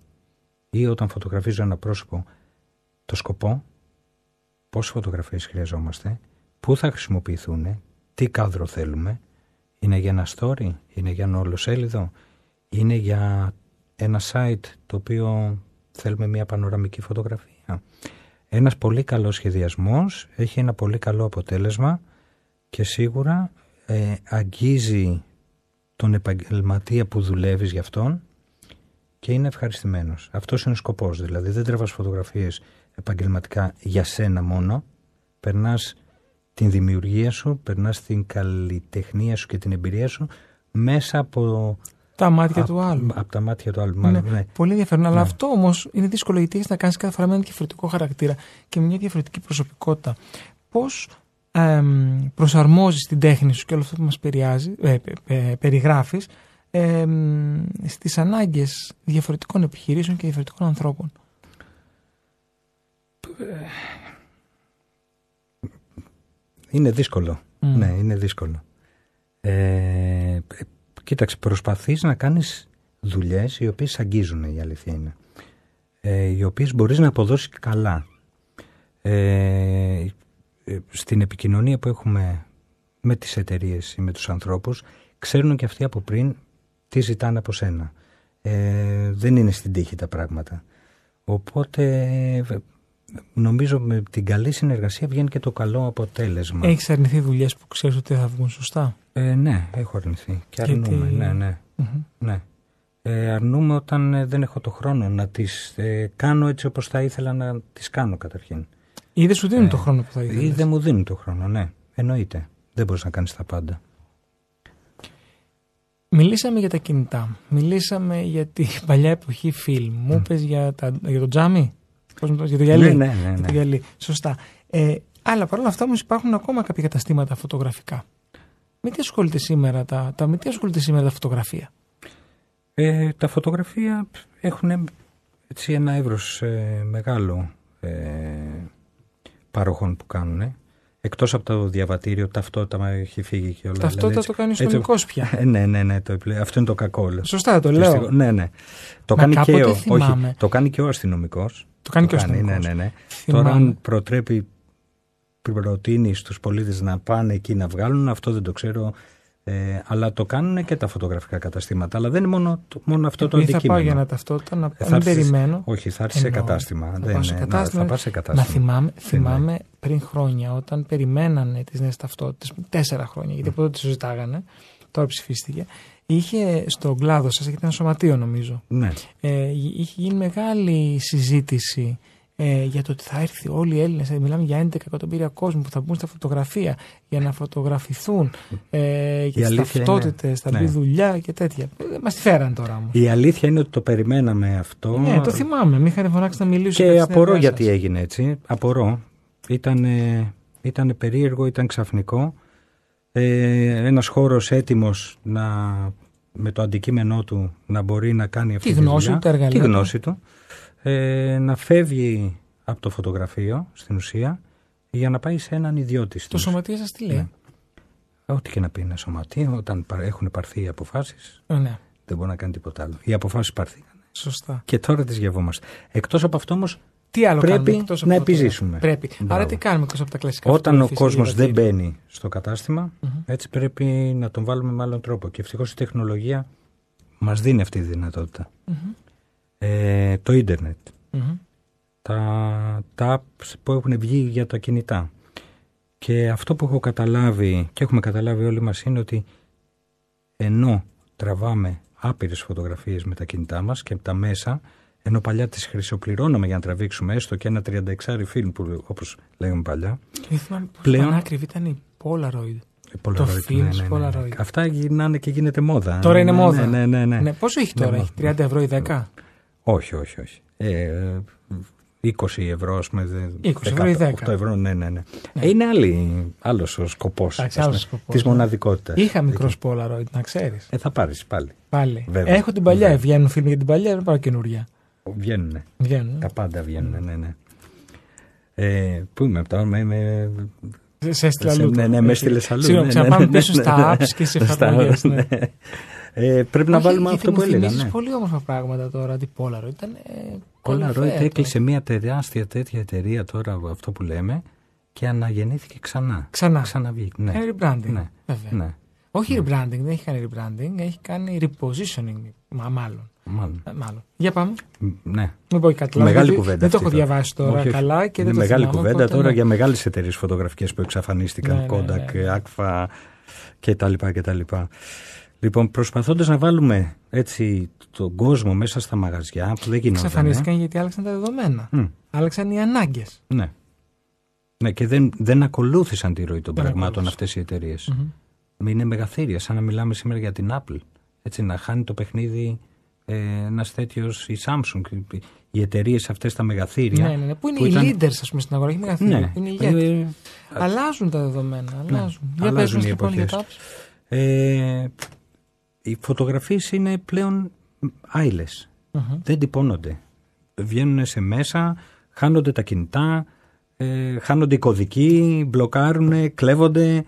ή όταν φωτογραφίζω ένα πρόσωπο το σκοπό, πόσες φωτογραφίες χρειαζόμαστε, πού θα χρησιμοποιηθούν, τι κάδρο θέλουμε, είναι για ένα story, είναι για ένα ολοσέλιδο, είναι για ένα site το οποίο θέλουμε μια πανοραμική φωτογραφία. Ένας πολύ καλός σχεδιασμός έχει ένα πολύ καλό αποτέλεσμα και σίγουρα ε, αγγίζει τον επαγγελματία που δουλεύεις για αυτόν και είναι ευχαριστημένος. Αυτός είναι ο σκοπός, δηλαδή δεν τραβάς φωτογραφίες επαγγελματικά για σένα μόνο, περνάς την δημιουργία σου, περνάς την καλλιτεχνία σου και την εμπειρία σου μέσα από, Τα μάτια απ- του άλλου. από τα μάτια του άλλου. Ναι, Μάλλον, ναι. Πολύ ενδιαφέρον. Αλλά Ναι. αυτό όμως είναι δύσκολο γιατί έχεις να κάνεις κάθε φορά με ένα διαφορετικό χαρακτήρα και με μια διαφορετική προσωπικότητα. Πώς προσαρμόζεις την τέχνη σου και όλο αυτό που μας ε, περιγράφεις ε, μ, στις ανάγκες διαφορετικών επιχειρήσεων και διαφορετικών ανθρώπων; Είναι δύσκολο. Μμ. Ναι, είναι δύσκολο. Ε, ε, κοίταξε, προσπαθείς να κάνεις δουλειές οι οποίες σ' αγγίζουν, η αλήθεια είναι. Ε, οι οποίες μπορείς να αποδώσεις καλά. Ε, ε, στην επικοινωνία που έχουμε με τις εταιρείες ή με τους ανθρώπους, ξέρουν και αυτοί από πριν τι ζητάνε από σένα. Ε, δεν είναι στην τύχη τα πράγματα. Οπότε ε, νομίζω με την καλή συνεργασία βγαίνει και το καλό αποτέλεσμα. Έχεις αρνηθεί δουλειές που ξέρεις ότι θα βγουν σωστά; Ε, ναι, έχω αρνηθεί. Και Γιατί- αρνούμε, ναι, ναι. Μμμ. ναι. Ε, αρνούμε όταν ε, δεν έχω το χρόνο να τις ε, κάνω έτσι όπως θα ήθελα να τις κάνω καταρχήν. Ή δεν σου δίνουν Ε, το χρόνο που θα ήθελες. Ή δεν μου δίνουν το χρόνο, ναι. Εννοείται. Δεν μπορείς να κάνεις τα πάντα. Μιλήσαμε για τα κινητά. Μιλήσαμε για την [LAUGHS] παλιά εποχή φιλμ. Μου είπες για, τα, για το τζάμι; Πώς μου το για το γυαλί. Ναι, ναι, ναι, Για ναι. το γυαλί. Σωστά. Ε, αλλά παρόλα αυτά όμως υπάρχουν ακόμα κάποια καταστήματα φωτογραφικά. Με τι ασχολείται σήμερα τα, τα, με τι ασχολείται σήμερα τα φωτογραφία; Ε, τα φωτογραφία έχουν έτσι ένα εύρος ε, μεγάλο ε, παροχών που κάνουν. Εκτός από το διαβατήριο, ταυτότητα μα έχει φύγει και όλα. Ταυτότητα δηλαδή, το κάνεις ο έτσι- Ιστονικός πια. Ε, ναι, ναι, ναι, το, επιλέ- αυτό είναι το κακό. όλο. Σωστά το Δυστυχώς. λέω. Ναι, ναι. Το Μα κάνει, και κάποτε ο, θυμάμαι. όχι, το κάνει και ο αστυνομικός. Το κάνει και ο αστυνομικός. Ναι, ναι, ναι. Θυμάμαι. Τώρα, αν προτρέπει, προτείνει στους πολίτες να πάνε εκεί να βγάλουν, αυτό δεν το ξέρω. Ε, αλλά το κάνουν και τα φωτογραφικά καταστήματα. Αλλά δεν είναι μόνο, το- μόνο αυτό το Επειδή θα αντικείμενο. πάω για ένα ταυτότητα, να Ε, μην θα έρθεις- περιμένω. Όχι, θα έρθεις σε Εννοώ. κατάστημα. Θα Δεν πάω σε είναι- να- κατάστημα. θα πας σε Να κατάστημα. θυμάμαι, Δεν θυμάμαι πριν χρόνια όταν περιμένανε τις νέες ταυτότητες, τέσσερα χρόνια, γιατί από τότε τις συζητάγανε, τώρα ψηφίστηκε, είχε στον κλάδο σας, έχετε ένα σωματείο νομίζω, Ναι. ε, είχε γίνει μεγάλη συζήτηση ε, για το ότι θα έρθει όλοι οι Έλληνες, ε, μιλάμε για 11 εκατομμύρια κόσμο που θα μπουν στα φωτογραφία για να φωτογραφηθούν ε, για τις αλήθεια είναι- ταυτότητες, θα μπει ναι. δουλειά και τέτοια. Ε, μας τη φέραν τώρα όμως. Η αλήθεια είναι ότι το περιμέναμε αυτό. Ναι, το θυμάμαι. Μη είχατε φωνάξει να μιλήσω. Και απορώ γιατί έγινε έτσι. Απορώ. Ήταν, ήταν περίεργο, ήταν ξαφνικό. Ε, ένας χώρος έτοιμος να, με το αντικείμενό του να μπορεί να κάνει αυτή Τη τη γνώση δουλειά, του, τα εργαλεία τη του. γνώση του, ε, να φεύγει από το φωτογραφείο στην ουσία για να πάει σε έναν ιδιώτη. στην Το ουσία. σωματείο σας τι λέει; Ναι. Ό,τι και να πει ένα σωματείο, όταν πα- έχουν πάρθει οι αποφάσεις, Ε, ναι, δεν μπορεί να κάνει τίποτα άλλο. Οι αποφάσεις πάρθηκαν. σωστά. Και τώρα τις γευόμαστε. Εκτός από αυτό όμως Τι άλλο Πρέπει κάνουμε εκτός από να το φωτογράφο; επιζήσουμε. Πρέπει. Μπράβο. Άρα τι κάνουμε εκτός από τα κλασικά Όταν ο φωτογραφίες και κόσμος δεν διαβατήρια; μπαίνει στο κατάστημα, Μμμ. έτσι πρέπει να τον βάλουμε με άλλον τρόπο. Και ευτυχώς η τεχνολογία μας δίνει αυτή τη δυνατότητα. Μμμ. Ε, το ίντερνετ, Μμμ. τα, τα apps που έχουν βγει για τα κινητά. Και αυτό που έχω καταλάβει και έχουμε καταλάβει όλοι μας είναι ότι ενώ τραβάμε άπειρες φωτογραφίες με τα κινητά μας και τα μέσα, ενώ παλιά τις χρυσοπληρώναμε για να τραβήξουμε έστω και ένα 36 φιλμ που όπως λέγαμε παλιά, Και θυμάμαι πόσο Πλέον- πανάκριβη ήταν η Polaroid. Ε, Polaroid, film Polaroid. Αυτά γυρνάνε και γίνεται μόδα. Τώρα είναι Ναι, μόδα. Ναι, ναι, ναι. Ναι, πόσο έχει τώρα, Ναι, έχει 30 ευρώ ή 10. Όχι, όχι, όχι. Ε, 20 ευρώ, ας πούμε. δε- 20 ευρώ ή 10. 8 ευρώ, ναι, ναι, ναι. Ε, είναι άλλη, άλλος ο σκοπός Εντάξει, ας άλλος πούμε, σκοπός, της ναι. μοναδικότητας. Είχα μικρό Polaroid, να ξέρεις. Ε, θα πάρεις πάλι. Πάλι. Βέβαια. Έχω την παλιά, Βέβαια. βγαίνουν φίλοι για την παλιά, δεν πάω καινούρια. Βγαίνουνε. Βγαίνουν. Τα πάντα βγαίνουν, ναι, ναι. Ε, πού είμαι, τώρα με, με, Σε- Σε έστειλα σε- αλλού. ναι, τώρα. ναι, με Έτσι. έστειλες αλλού. Συγγνώμη, ναι, ξαναπάμε ναι, ναι, πίσω ναι, στα ναι. apps και σε Στα- εφαρμογές. Ναι. ναι. Ε, πρέπει να Όχι, βάλουμε γιατί αυτό μου που έλεγα. θυμίζεις Ναι. πολύ όμορφα πράγματα τώρα. Τι Polaroid ήταν. Ε, Polaroid κορυφαία έκλεισε τώρα. μια τεράστια τέτοια εταιρεία τώρα αυτό που λέμε και αναγεννήθηκε ξανά. Ξανά. Ξαναβγήκε. Ναι. Κάνει rebranding. Ναι. Βέβαια. ναι. Όχι rebranding, δεν έχει κάνει rebranding, έχει κάνει repositioning. Μα, μάλλον. Μάλλον. Ε, μάλλον. Για πάμε. Μ, Ναι. Μην πω και κάτι λάθος, Μεγάλη γιατί κουβέντα. Δεν το αυτή έχω τώρα. διαβάσει τώρα Όχι, όχι. καλά και Είναι δεν το μεγάλη θυμάμαι, κουβέντα οπότε τώρα ναι. για μεγάλες εταιρείες φωτογραφικές που εξαφανίστηκαν. Ναι, ναι, Kodak, ναι, ναι. Agfa κτλ. κτλ. Λοιπόν, προσπαθώντας να βάλουμε έτσι τον κόσμο μέσα στα μαγαζιά που δεν γινόταν. Εξαφανίστηκαν γιατί άλλαξαν τα δεδομένα. Μ, Άλλαξαν οι ανάγκες. ναι. Ναι, και δεν, δεν ακολούθησαν τη ροή των Δεν πραγμάτων ακολούθησαν. αυτές οι εταιρείες. Είναι μεγαθύρια, σαν να μιλάμε σήμερα για την Apple. Έτσι, να χάνει το παιχνίδι ε, ένας τέτοιος η Samsung. Οι εταιρείες αυτές τα μεγαθύρια. Ναι, ναι, ναι. Πού είναι που οι ήταν- leaders, ας πούμε, στην αγορά, όχι μεγαθύρια. Ναι. Που είναι οι ηγέτες. Ε, Αλλάζουν τα δεδομένα. Αλλάζουν. Για αλλάζουν πες μας οι λοιπόν για εποχές. τα apps. Ε, οι φωτογραφίες είναι πλέον άειλες. Δεν τυπώνονται. Βγαίνουν σε μέσα, χάνονται τα κινητά, ε, χάνονται οι κωδικοί, μπλοκάρουν, κλέβονται,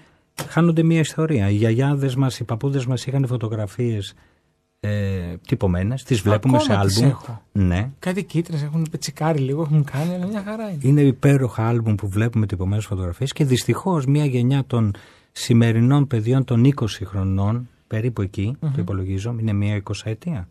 χάνονται μια ιστορία. Οι γιαγιάδες μας, οι παππούδες μας είχαν φωτογραφίες ε, τυπωμένες, τις βλέπουμε Ακόμα σε τις άλμπουμ. έχω. Ναι. Κάτι κίτρινες έχουν πετσικάρει λίγο, έχουν κάνει, αλλά μια χαρά είναι. Είναι υπέροχα άλμπουμ που βλέπουμε τυπωμένες φωτογραφίες και δυστυχώς μια γενιά των σημερινών παιδιών των 20 χρονών, περίπου εκεί, το υπολογίζω, είναι μια 20 ετία.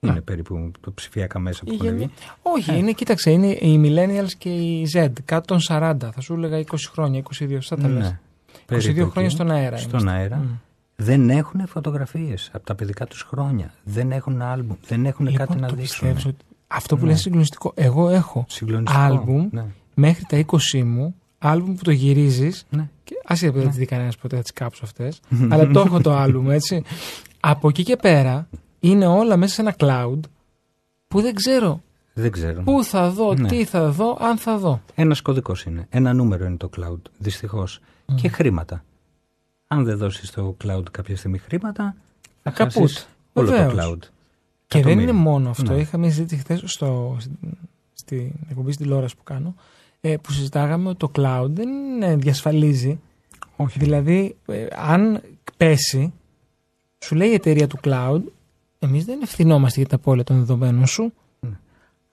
Είναι περίπου το ψηφιακά μέσα που Η έχουν γενιά- βγει. Όχι, είναι, κοίταξε, είναι οι millennials και οι Z, κάτω των 40. Θα σου έλεγα 20 χρόνια, 22, σωστά τα λες. Ναι. 22 Περίπου χρόνια εκεί. στον αέρα Στον είμαστε. αέρα. Μμ. Δεν έχουν φωτογραφίες από τα παιδικά τους χρόνια. Δεν έχουν άλμπουμ. Δεν έχουν Λοιπόν, κάτι να το δείξουν. πιστεύεις ότι αυτό που λες είναι συγκλονιστικό. Εγώ έχω Συγκλονιστικό. άλμπουμ Ναι. μέχρι τα 20 μου, άλμπουμ που το γυρίζεις Ναι. Και άσχετα που δεν τις δει κανένας ποτέ, θα τις κάψω αυτές, [LAUGHS] αλλά το έχω το άλμπουμ, έτσι. Από εκεί και πέρα είναι όλα μέσα σε ένα cloud που δεν ξέρω Δεν ξέρω. πού θα δω, Ναι. τι θα δω, αν θα δω. Ένας κωδικός είναι. Ένα νούμερο είναι το cloud. Δυστυχώς. Και χρήματα. Αν δεν δώσεις στο cloud κάποια στιγμή χρήματα, θα Καπούτ. χάσεις όλο Βεβαίως. το cloud. Και δεν είναι Εκατομμύρια. μόνο αυτό. Ναι. Είχαμε συζήτηση χθες στο, στην εκπομπή στην τηλεόραση που κάνω, ε, που συζητάγαμε ότι το cloud δεν ε, διασφαλίζει. Όχι. Δηλαδή, ε, αν πέσει, σου λέει η εταιρεία του cloud, εμείς δεν ευθυνόμαστε για τα απώλεια των δεδομένων σου.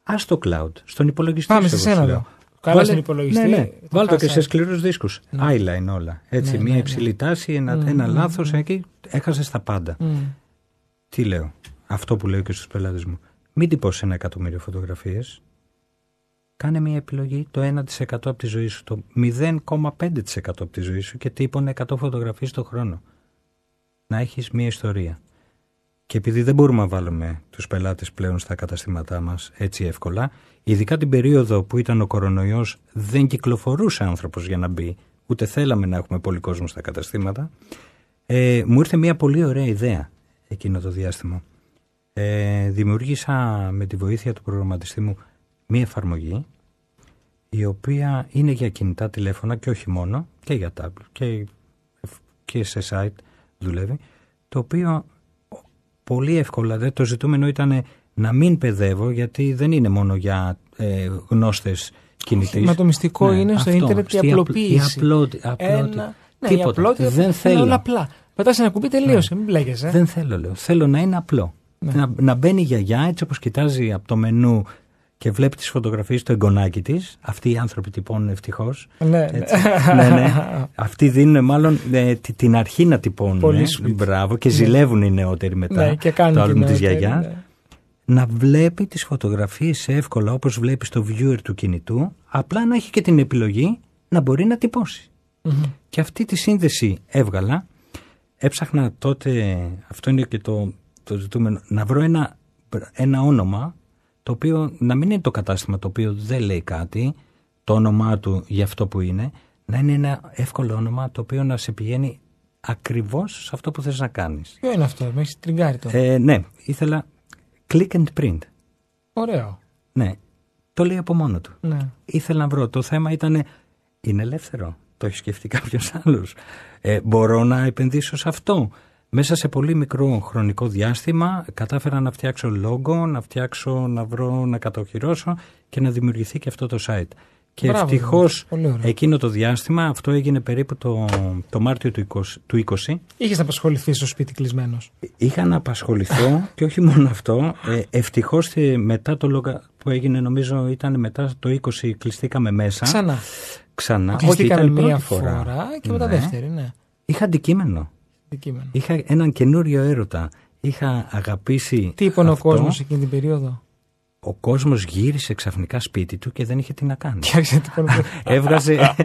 Α το cloud, στον υπολογιστή. Πάμε σου, σε εγώ σένα σου εδώ. λέω. Καλά Βάλε- στον υπολογιστή. Ναι, ναι. το Βάλτε το και χάσα. σε σκληρούς δίσκους. Ναι. Άιλα είναι όλα. Έτσι, Ναι, μία ναι, υψηλή ναι. τάση, ένα, Μμμ, ένα μμμ, λάθος μμμ. εκεί, έχασες τα πάντα. Μμ. Τι λέω, αυτό που λέω και στους πελάτες μου. Μην τυπώσεις ένα εκατομμύριο φωτογραφίες. Κάνε μια επιλογή το 1% από τη ζωή σου, το 0,5% από τη ζωή σου και τύπωνε 100 φωτογραφίες το χρόνο. Να έχεις μια ιστορία. Και επειδή δεν μπορούμε να βάλουμε τους πελάτες πλέον στα καταστήματά μας έτσι εύκολα, ειδικά την περίοδο που ήταν ο κορονοϊός δεν κυκλοφορούσε άνθρωπος για να μπει, ούτε θέλαμε να έχουμε πολύ κόσμο στα καταστήματα, ε, μου ήρθε μια πολύ ωραία ιδέα εκείνο το διάστημα. Ε, δημιούργησα με τη βοήθεια του προγραμματιστή μου μια εφαρμογή η οποία είναι για κινητά τηλέφωνα και όχι μόνο και για tablet και, και σε site δουλεύει το οποίο πολύ εύκολα δε, το ζητούμενο ήταν να μην παιδεύω γιατί δεν είναι μόνο για ε, γνώστες κινητής. Μα το μυστικό είναι στο αυτό, ίντερνετ η στη απλ- απλοποίηση. Η απλότη, απλότη. Ένα, ναι, η Τίποτα. απλότητα δεν είναι θέλω. όλα απλά. Πετά ένα κουμπί, τελείωσε. Μην μπλέκεσαι. Δεν θέλω, λέω. Θέλω να είναι απλό. Ναι. Να, να μπαίνει η γιαγιά έτσι όπως κοιτάζει από το μενού και βλέπει τις φωτογραφίες του εγγονάκι της. Αυτοί οι άνθρωποι τυπώνουν ευτυχώς. Ναι, ναι. Έτσι. ναι, ναι. Αυτοί δίνουν μάλλον ε, τη- την αρχή να τυπώνουν. Πολύ ε. sweet. Μπράβο. Και ζηλεύουν οι νεότεροι μετά. Ναι, και κάνουν το και άλμπουμ της νεότεροι, γιαγιάς. ναι. Να βλέπει τις φωτογραφίες εύκολα όπως βλέπει στο viewer του κινητού. Απλά να έχει και την επιλογή να μπορεί να τυπώσει. Μμμ. Και αυτή τη σύνδεση έβγαλα. Έψαχνα τότε, αυτό είναι και το, το ζητούμενο, να βρω ένα, ένα όνομα το οποίο να μην είναι το κατάστημα το οποίο δεν λέει κάτι, το όνομά του για αυτό που είναι, να είναι ένα εύκολο όνομα το οποίο να σε πηγαίνει ακριβώς σε αυτό που θες να κάνεις. Ποιο είναι αυτό, με έχεις τριγκάρει τώρα. Ε, ναι, ήθελα click and print. Ωραίο. Ναι, το λέει από μόνο του. Ναι. ήθελα να βρω. Το θέμα ήταν, είναι ελεύθερο. Το έχει σκεφτεί κάποιος άλλος. Ε, μπορώ να επενδύσω σε αυτό; Μέσα σε πολύ μικρό χρονικό διάστημα κατάφερα να φτιάξω logo, να φτιάξω, να βρω, να κατοχυρώσω και να δημιουργηθεί και αυτό το site. Και Μπράβο, ευτυχώς Δημήτρη. Πολύ ωραία. εκείνο το διάστημα, αυτό έγινε περίπου το, το Μάρτιο του 20, του 20 Είχες να απασχοληθεί στο σπίτι κλεισμένος. Είχα να απασχοληθώ [LAUGHS] και όχι μόνο αυτό. Ε, Ευτυχώς μετά το λόγο που έγινε, νομίζω ήταν μετά το 20, κλειστήκαμε μέσα. Ξανά. Ξανά. Όχι, Κλειστήκαμε ήταν η μία πρώτη φορά, και μετά Ναι. δεύτερη, ναι. Είχα αντικείμενο. Αντικείμενο. Είχα έναν καινούριο έρωτα. Είχα αγαπήσει. Τι είπε ο αυτό. κόσμος εκείνη την περίοδο; Ο κόσμος γύρισε ξαφνικά σπίτι του και δεν είχε τι να κάνει. Και άρχισε να τυπώνει. [LAUGHS] Έβγαζε,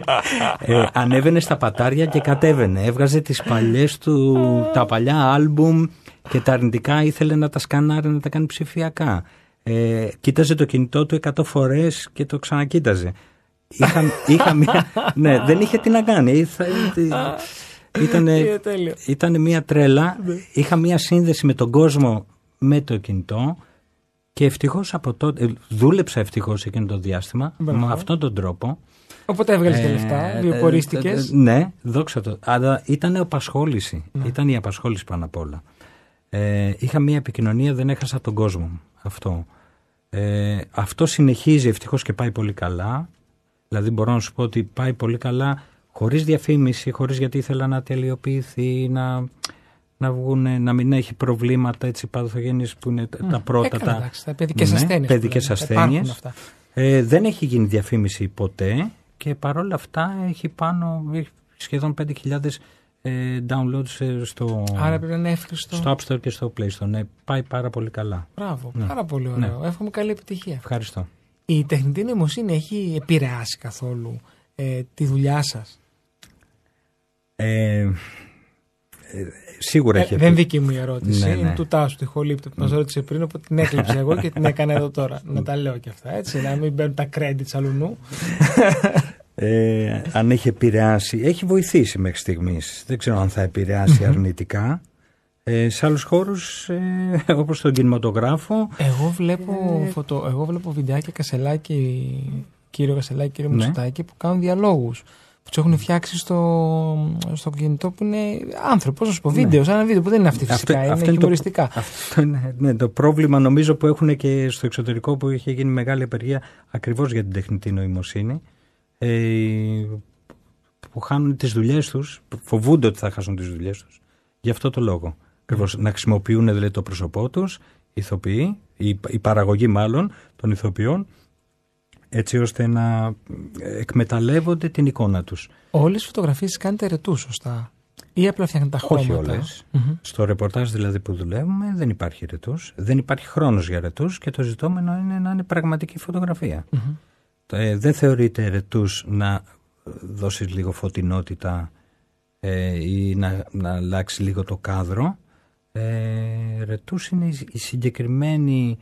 ε, ανέβαινε στα πατάρια και κατέβαινε. Έβγαζε τις παλιές του, τα παλιά άλμπουμ και τα αρνητικά ήθελε να τα σκανάρει, να τα κάνει ψηφιακά. Ε, κοίταζε το κινητό του 100 φορές και το ξανακοίταζε. Είχα, είχα μια, [LAUGHS] ναι, δεν είχε τι να κάνει. Ήθα, ήτανε, Είναι τέλειο. Ήταν μια τρέλα. Είχα μια σύνδεση με τον κόσμο με το κινητό και ευτυχώς από τότε, ε, δούλεψα ευτυχώς εκείνο το διάστημα Μπράβο. με αυτόν τον τρόπο. Οπότε έβγαλες και Ε, λεφτά, ε, βιοπορίστηκε. ε, ε, Ναι, δόξα τω. Αλλά ήταν απασχόληση. Ναι. Ήταν η απασχόληση πάνω απ' όλα. Ε, είχα μία επικοινωνία, δεν έχασα τον κόσμο μου. Αυτό. Ε, αυτό συνεχίζει ευτυχώς και πάει πολύ καλά. Δηλαδή μπορώ να σου πω ότι πάει πολύ καλά χωρίς διαφήμιση, χωρίς γιατί ήθελα να τελειοποιηθεί, να, να, βγουνε, να μην έχει προβλήματα έτσι παθογένειες που είναι τα πρώτα. Έκανα, τα, εντάξει, τα παιδικές Ναι, ασθένειες. που παιδικές λέμε. Υπάρχουν ασθένειες. αυτά. Ε, δεν έχει γίνει διαφήμιση ποτέ και παρόλα αυτά έχει πάνω έχει σχεδόν 5.000 ε, downloads ε, στο, Άρα πρέπει να είναι εύχριστο. στο App Store και στο Play Store. Ναι, πάει πάρα πολύ καλά. Μπράβο, Ναι. πάρα πολύ ωραίο. Εύχομαι καλή επιτυχία. Ευχαριστώ. Η τεχνητή νοημοσύνη έχει επηρεάσει καθόλου ε, τη δουλειά σας; Ε, ε, σίγουρα Ε, έχει δεν δική μου η ερώτηση. Ναι, Είναι ναι. του Τάσου, τη Χολύπτη που μας ρώτησε πριν, οπότε την έκλειψα εγώ και την έκανα εδώ τώρα. να τα λέω και αυτά, έτσι. Να μην μπαίνουν τα credits αλλού. Ε, αν έχει επηρεάσει, έχει βοηθήσει μέχρι στιγμής. Δεν ξέρω αν θα επηρεάσει αρνητικά. Ε, σε άλλους χώρους, ε, όπως τον κινηματογράφο, Εγώ βλέπω, φωτο, εγώ βλέπω βιντεάκια Κασελάκη, κύριο Κασελάκη, κύριο Ναι. Μητσοτάκη που κάνουν διαλόγους. Που τους έχουν φτιάξει στο, στο κινητό που είναι άνθρωπος. Πώ να σου πω, βίντεος, σαν ένα βίντεο που δεν είναι αυτή φυσικά, είναι, είναι το, χιουμοριστικά. αυτό είναι, ναι, το πρόβλημα νομίζω που έχουν και στο εξωτερικό που είχε γίνει μεγάλη απεργία ακριβώς για την τεχνητή νοημοσύνη ε, που χάνουν τις δουλειές τους, που φοβούνται ότι θα χάσουν τις δουλειές τους γι' αυτό το λόγο. Ακριβώς, να χρησιμοποιούν δηλαδή, το πρόσωπό τους, οι ηθοποιοί, η, η παραγωγή μάλλον των ηθοποιών έτσι ώστε να ε, εκμεταλλεύονται την εικόνα τους. Όλες τις φωτογραφίες κάνετε ρετού, σωστά; Ή απλά φτιάχνετε τα Όχι χρώματα. όλες. Μμμ. Στο ρεπορτάζ δηλαδή που δουλεύουμε δεν υπάρχει ρετούς, δεν υπάρχει χρόνος για ρετούς και το ζητόμενο είναι να είναι πραγματική φωτογραφία. Μμμ. Ε, δεν θεωρείται ρετούς να δώσεις λίγο φωτεινότητα ε, ή να, να αλλάξει λίγο το κάδρο; Ε, ρετούς είναι η, η συγκεκριμένη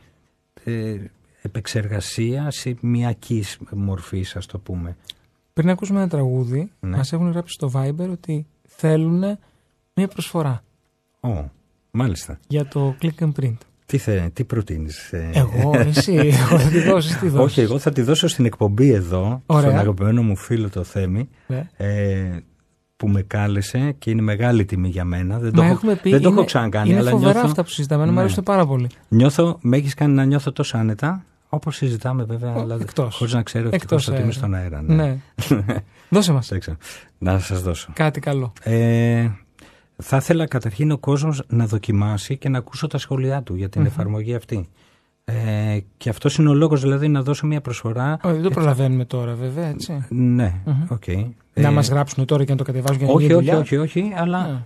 ε, επεξεργασίας σημειακής μορφής ας το πούμε. Πριν ακούσουμε ένα τραγούδι, Ναι. μας έχουν γράψει στο Viber ότι θέλουν μια προσφορά Ω, μάλιστα. για το click and print. Τι, θε, τι προτείνεις. ε; Εγώ, [LAUGHS] εσύ, εγώ θα τη δώσεις, τι δώσεις. Όχι, εγώ θα τη δώσω στην εκπομπή εδώ, Ωραία. στον αγαπημένο μου φίλο το Θέμη, Ναι. ε, που με κάλεσε και είναι μεγάλη τιμή για μένα. Δεν Μα το, έχω, έχουμε πει, δεν το είναι, έχω ξανακάνει, είναι αλλά φοβερά νιώθω, αυτά που συζητάμε, μου Ναι. αρέσουν πάρα πολύ. νιώθω, με έχεις κάνει να νιώθω τόσο άνετα, όπως συζητάμε βέβαια, Ο, αλλά εκτός. χωρίς να ξέρω Εκτός ευτυχώς ότι είμαι αέρα. στον αέρα. Ναι. Ναι. [LAUGHS] Δώσε μας Δεν ξέρω. Να σας δώσω. κάτι καλό. Ε, θα ήθελα καταρχήν ο κόσμος να δοκιμάσει και να ακούσω τα σχόλιά του για την εφαρμογή αυτή. Ε, και αυτός είναι ο λόγος δηλαδή να δώσω μια προσφορά. Όχι, δεν το προλαβαίνουμε τώρα βέβαια, έτσι. Ναι, Μμμ. οκ. να Ε, μας γράψουν τώρα και να το κατεβάζουν για να όχι, γίνει όχι, δουλειά. όχι, όχι, αλλά Α.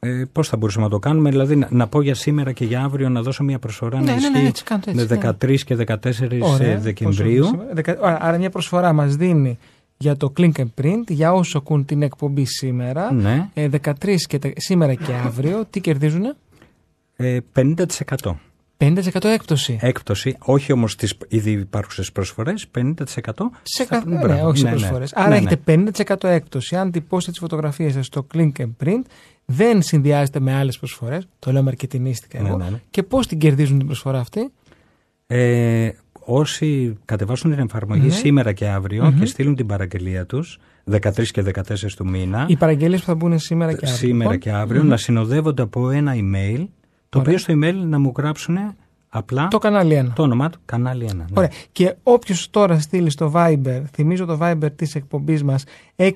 ε, πώς θα μπορούσαμε να το κάνουμε, δηλαδή να, να πω για σήμερα και για αύριο να δώσω μια προσφορά Ναι, να ναι, ναι, ισχύει έτσι, κάντε έτσι, με ναι. 13 και 14 Ωραία. Δεκεμβρίου. Πόσο σήμερα; Δεκα- Ωραία, Άρα μια προσφορά μας δίνει για το Click and Print, για όσους ακούν την εκπομπή σήμερα, Ναι, ε, 13 και τε- σήμερα και αύριο, τι κερδίζουν; ε, 50% 50% έκπτωση. έκπτωση, όχι όμως τις ήδη υπάρχουσες προσφορές, 50% Σε στα- κα... ναι, μπράβο, όχι σε ναι, ναι. προσφορές. Ναι, Άρα ναι. έχετε 50% έκπτωση. Αν τυπώσετε τις φωτογραφίες σας στο Click and Print, δεν συνδυάζεται με άλλες προσφορές. Το λέω μαρκετινίστικα Ναι, εγώ. ναι, ναι. Και πώς την κερδίζουν την προσφορά αυτή; Ε, όσοι κατεβάσουν την εφαρμογή Ναι. σήμερα και αύριο και στείλουν την παραγγελία τους 13 και 14 του μήνα Οι παραγγελίες που θα μπουν σήμερα και αύριο. σήμερα λοιπόν. και αύριο να συνοδεύονται από ένα email το Ωραία. οποίο στο email να μου γράψουν απλά Το κανάλι 1. το όνομά του κανάλι 1. ναι. Ωραία. Και όποιος τώρα στείλει στο Viber, θυμίζω το Viber της εκπομπής μας 695-904-904,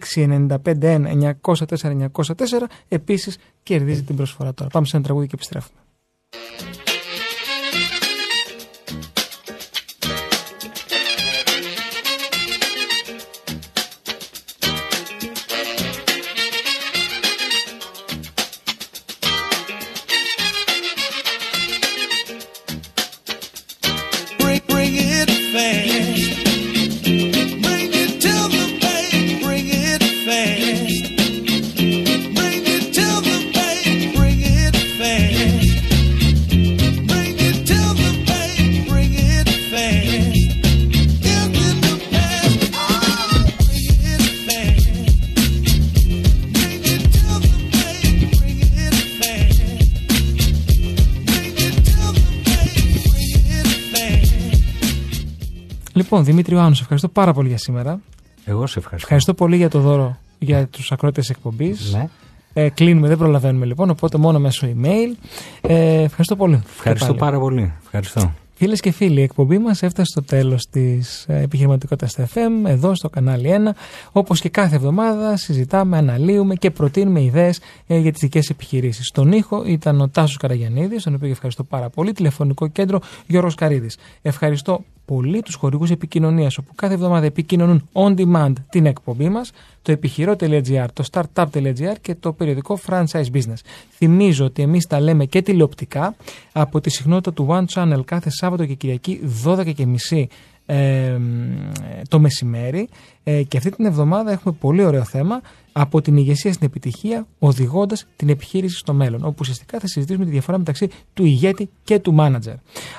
επίσης κερδίζει την προσφορά τώρα. Πάμε σε ένα τραγούδι και επιστρέφουμε. Λοιπόν, Δημήτρη Ιωάννου, σε ευχαριστώ πάρα πολύ για σήμερα. Εγώ σε ευχαριστώ. Ευχαριστώ πολύ για το δώρο για τους ακρότε εκπομπής. Ναι. Ε, κλείνουμε, δεν προλαβαίνουμε λοιπόν, οπότε μόνο μέσω email. Ε, ευχαριστώ πολύ. Ευχαριστώ Και πάλι. πάρα πολύ. Ευχαριστώ. Φίλες και φίλοι, η εκπομπή μας έφτασε στο τέλος της επιχειρηματικότητας στα FM, εδώ στο κανάλι 1. Όπως και κάθε εβδομάδα, συζητάμε, αναλύουμε και προτείνουμε ιδέες για τις δικές επιχειρήσεις. Στον ήχο ήταν ο Τάσος Καραγιανίδης, τον οποίο ευχαριστώ πάρα πολύ. Τηλεφωνικό κέντρο Γιώργος Καρίδης. Ευχαριστώ πολύ τους χορηγούς επικοινωνίας, όπου κάθε εβδομάδα επικοινωνούν on demand την εκπομπή μας, το επιχειρό.gr, το startup.gr και το περιοδικό franchise business. Θυμίζω ότι εμείς τα λέμε και τηλεοπτικά από τη συχνότητα του One Channel κάθε Σάββατο και Κυριακή 12.30 ε, το μεσημέρι. Ε, και αυτή την εβδομάδα έχουμε πολύ ωραίο θέμα από την ηγεσία στην επιτυχία οδηγώντας την επιχείρηση στο μέλλον όπου ουσιαστικά θα συζητήσουμε τη διαφορά μεταξύ του ηγέτη και του μάνατζερ.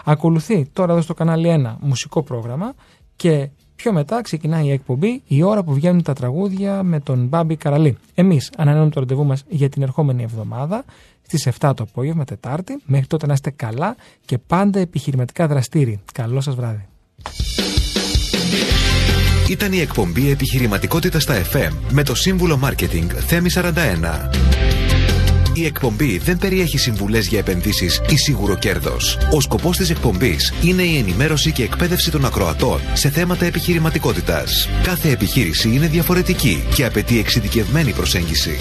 Ακολουθεί τώρα εδώ στο κανάλι 1 μουσικό πρόγραμμα και πιο μετά ξεκινάει η εκπομπή η ώρα που βγαίνουν τα τραγούδια με τον Μπάμπη Καραλή. Εμείς ανανεώνουμε το ραντεβού μας για την ερχόμενη εβδομάδα στις 7 το απόγευμα Τετάρτη. Μέχρι τότε να είστε καλά και πάντα επιχειρηματικά δραστήριοι. Καλό σας βράδυ Ήταν η εκπομπή Επιχειρηματικότητα στα FM με το σύμβουλο Μάρκετινγκ Θέμη 41. Η εκπομπή δεν περιέχει συμβουλές για επενδύσεις ή σίγουρο κέρδος. Ο σκοπός της εκπομπής είναι η ενημέρωση και εκπαίδευση των ακροατών σε θέματα επιχειρηματικότητας. Κάθε επιχείρηση είναι διαφορετική και απαιτεί εξειδικευμένη προσέγγιση.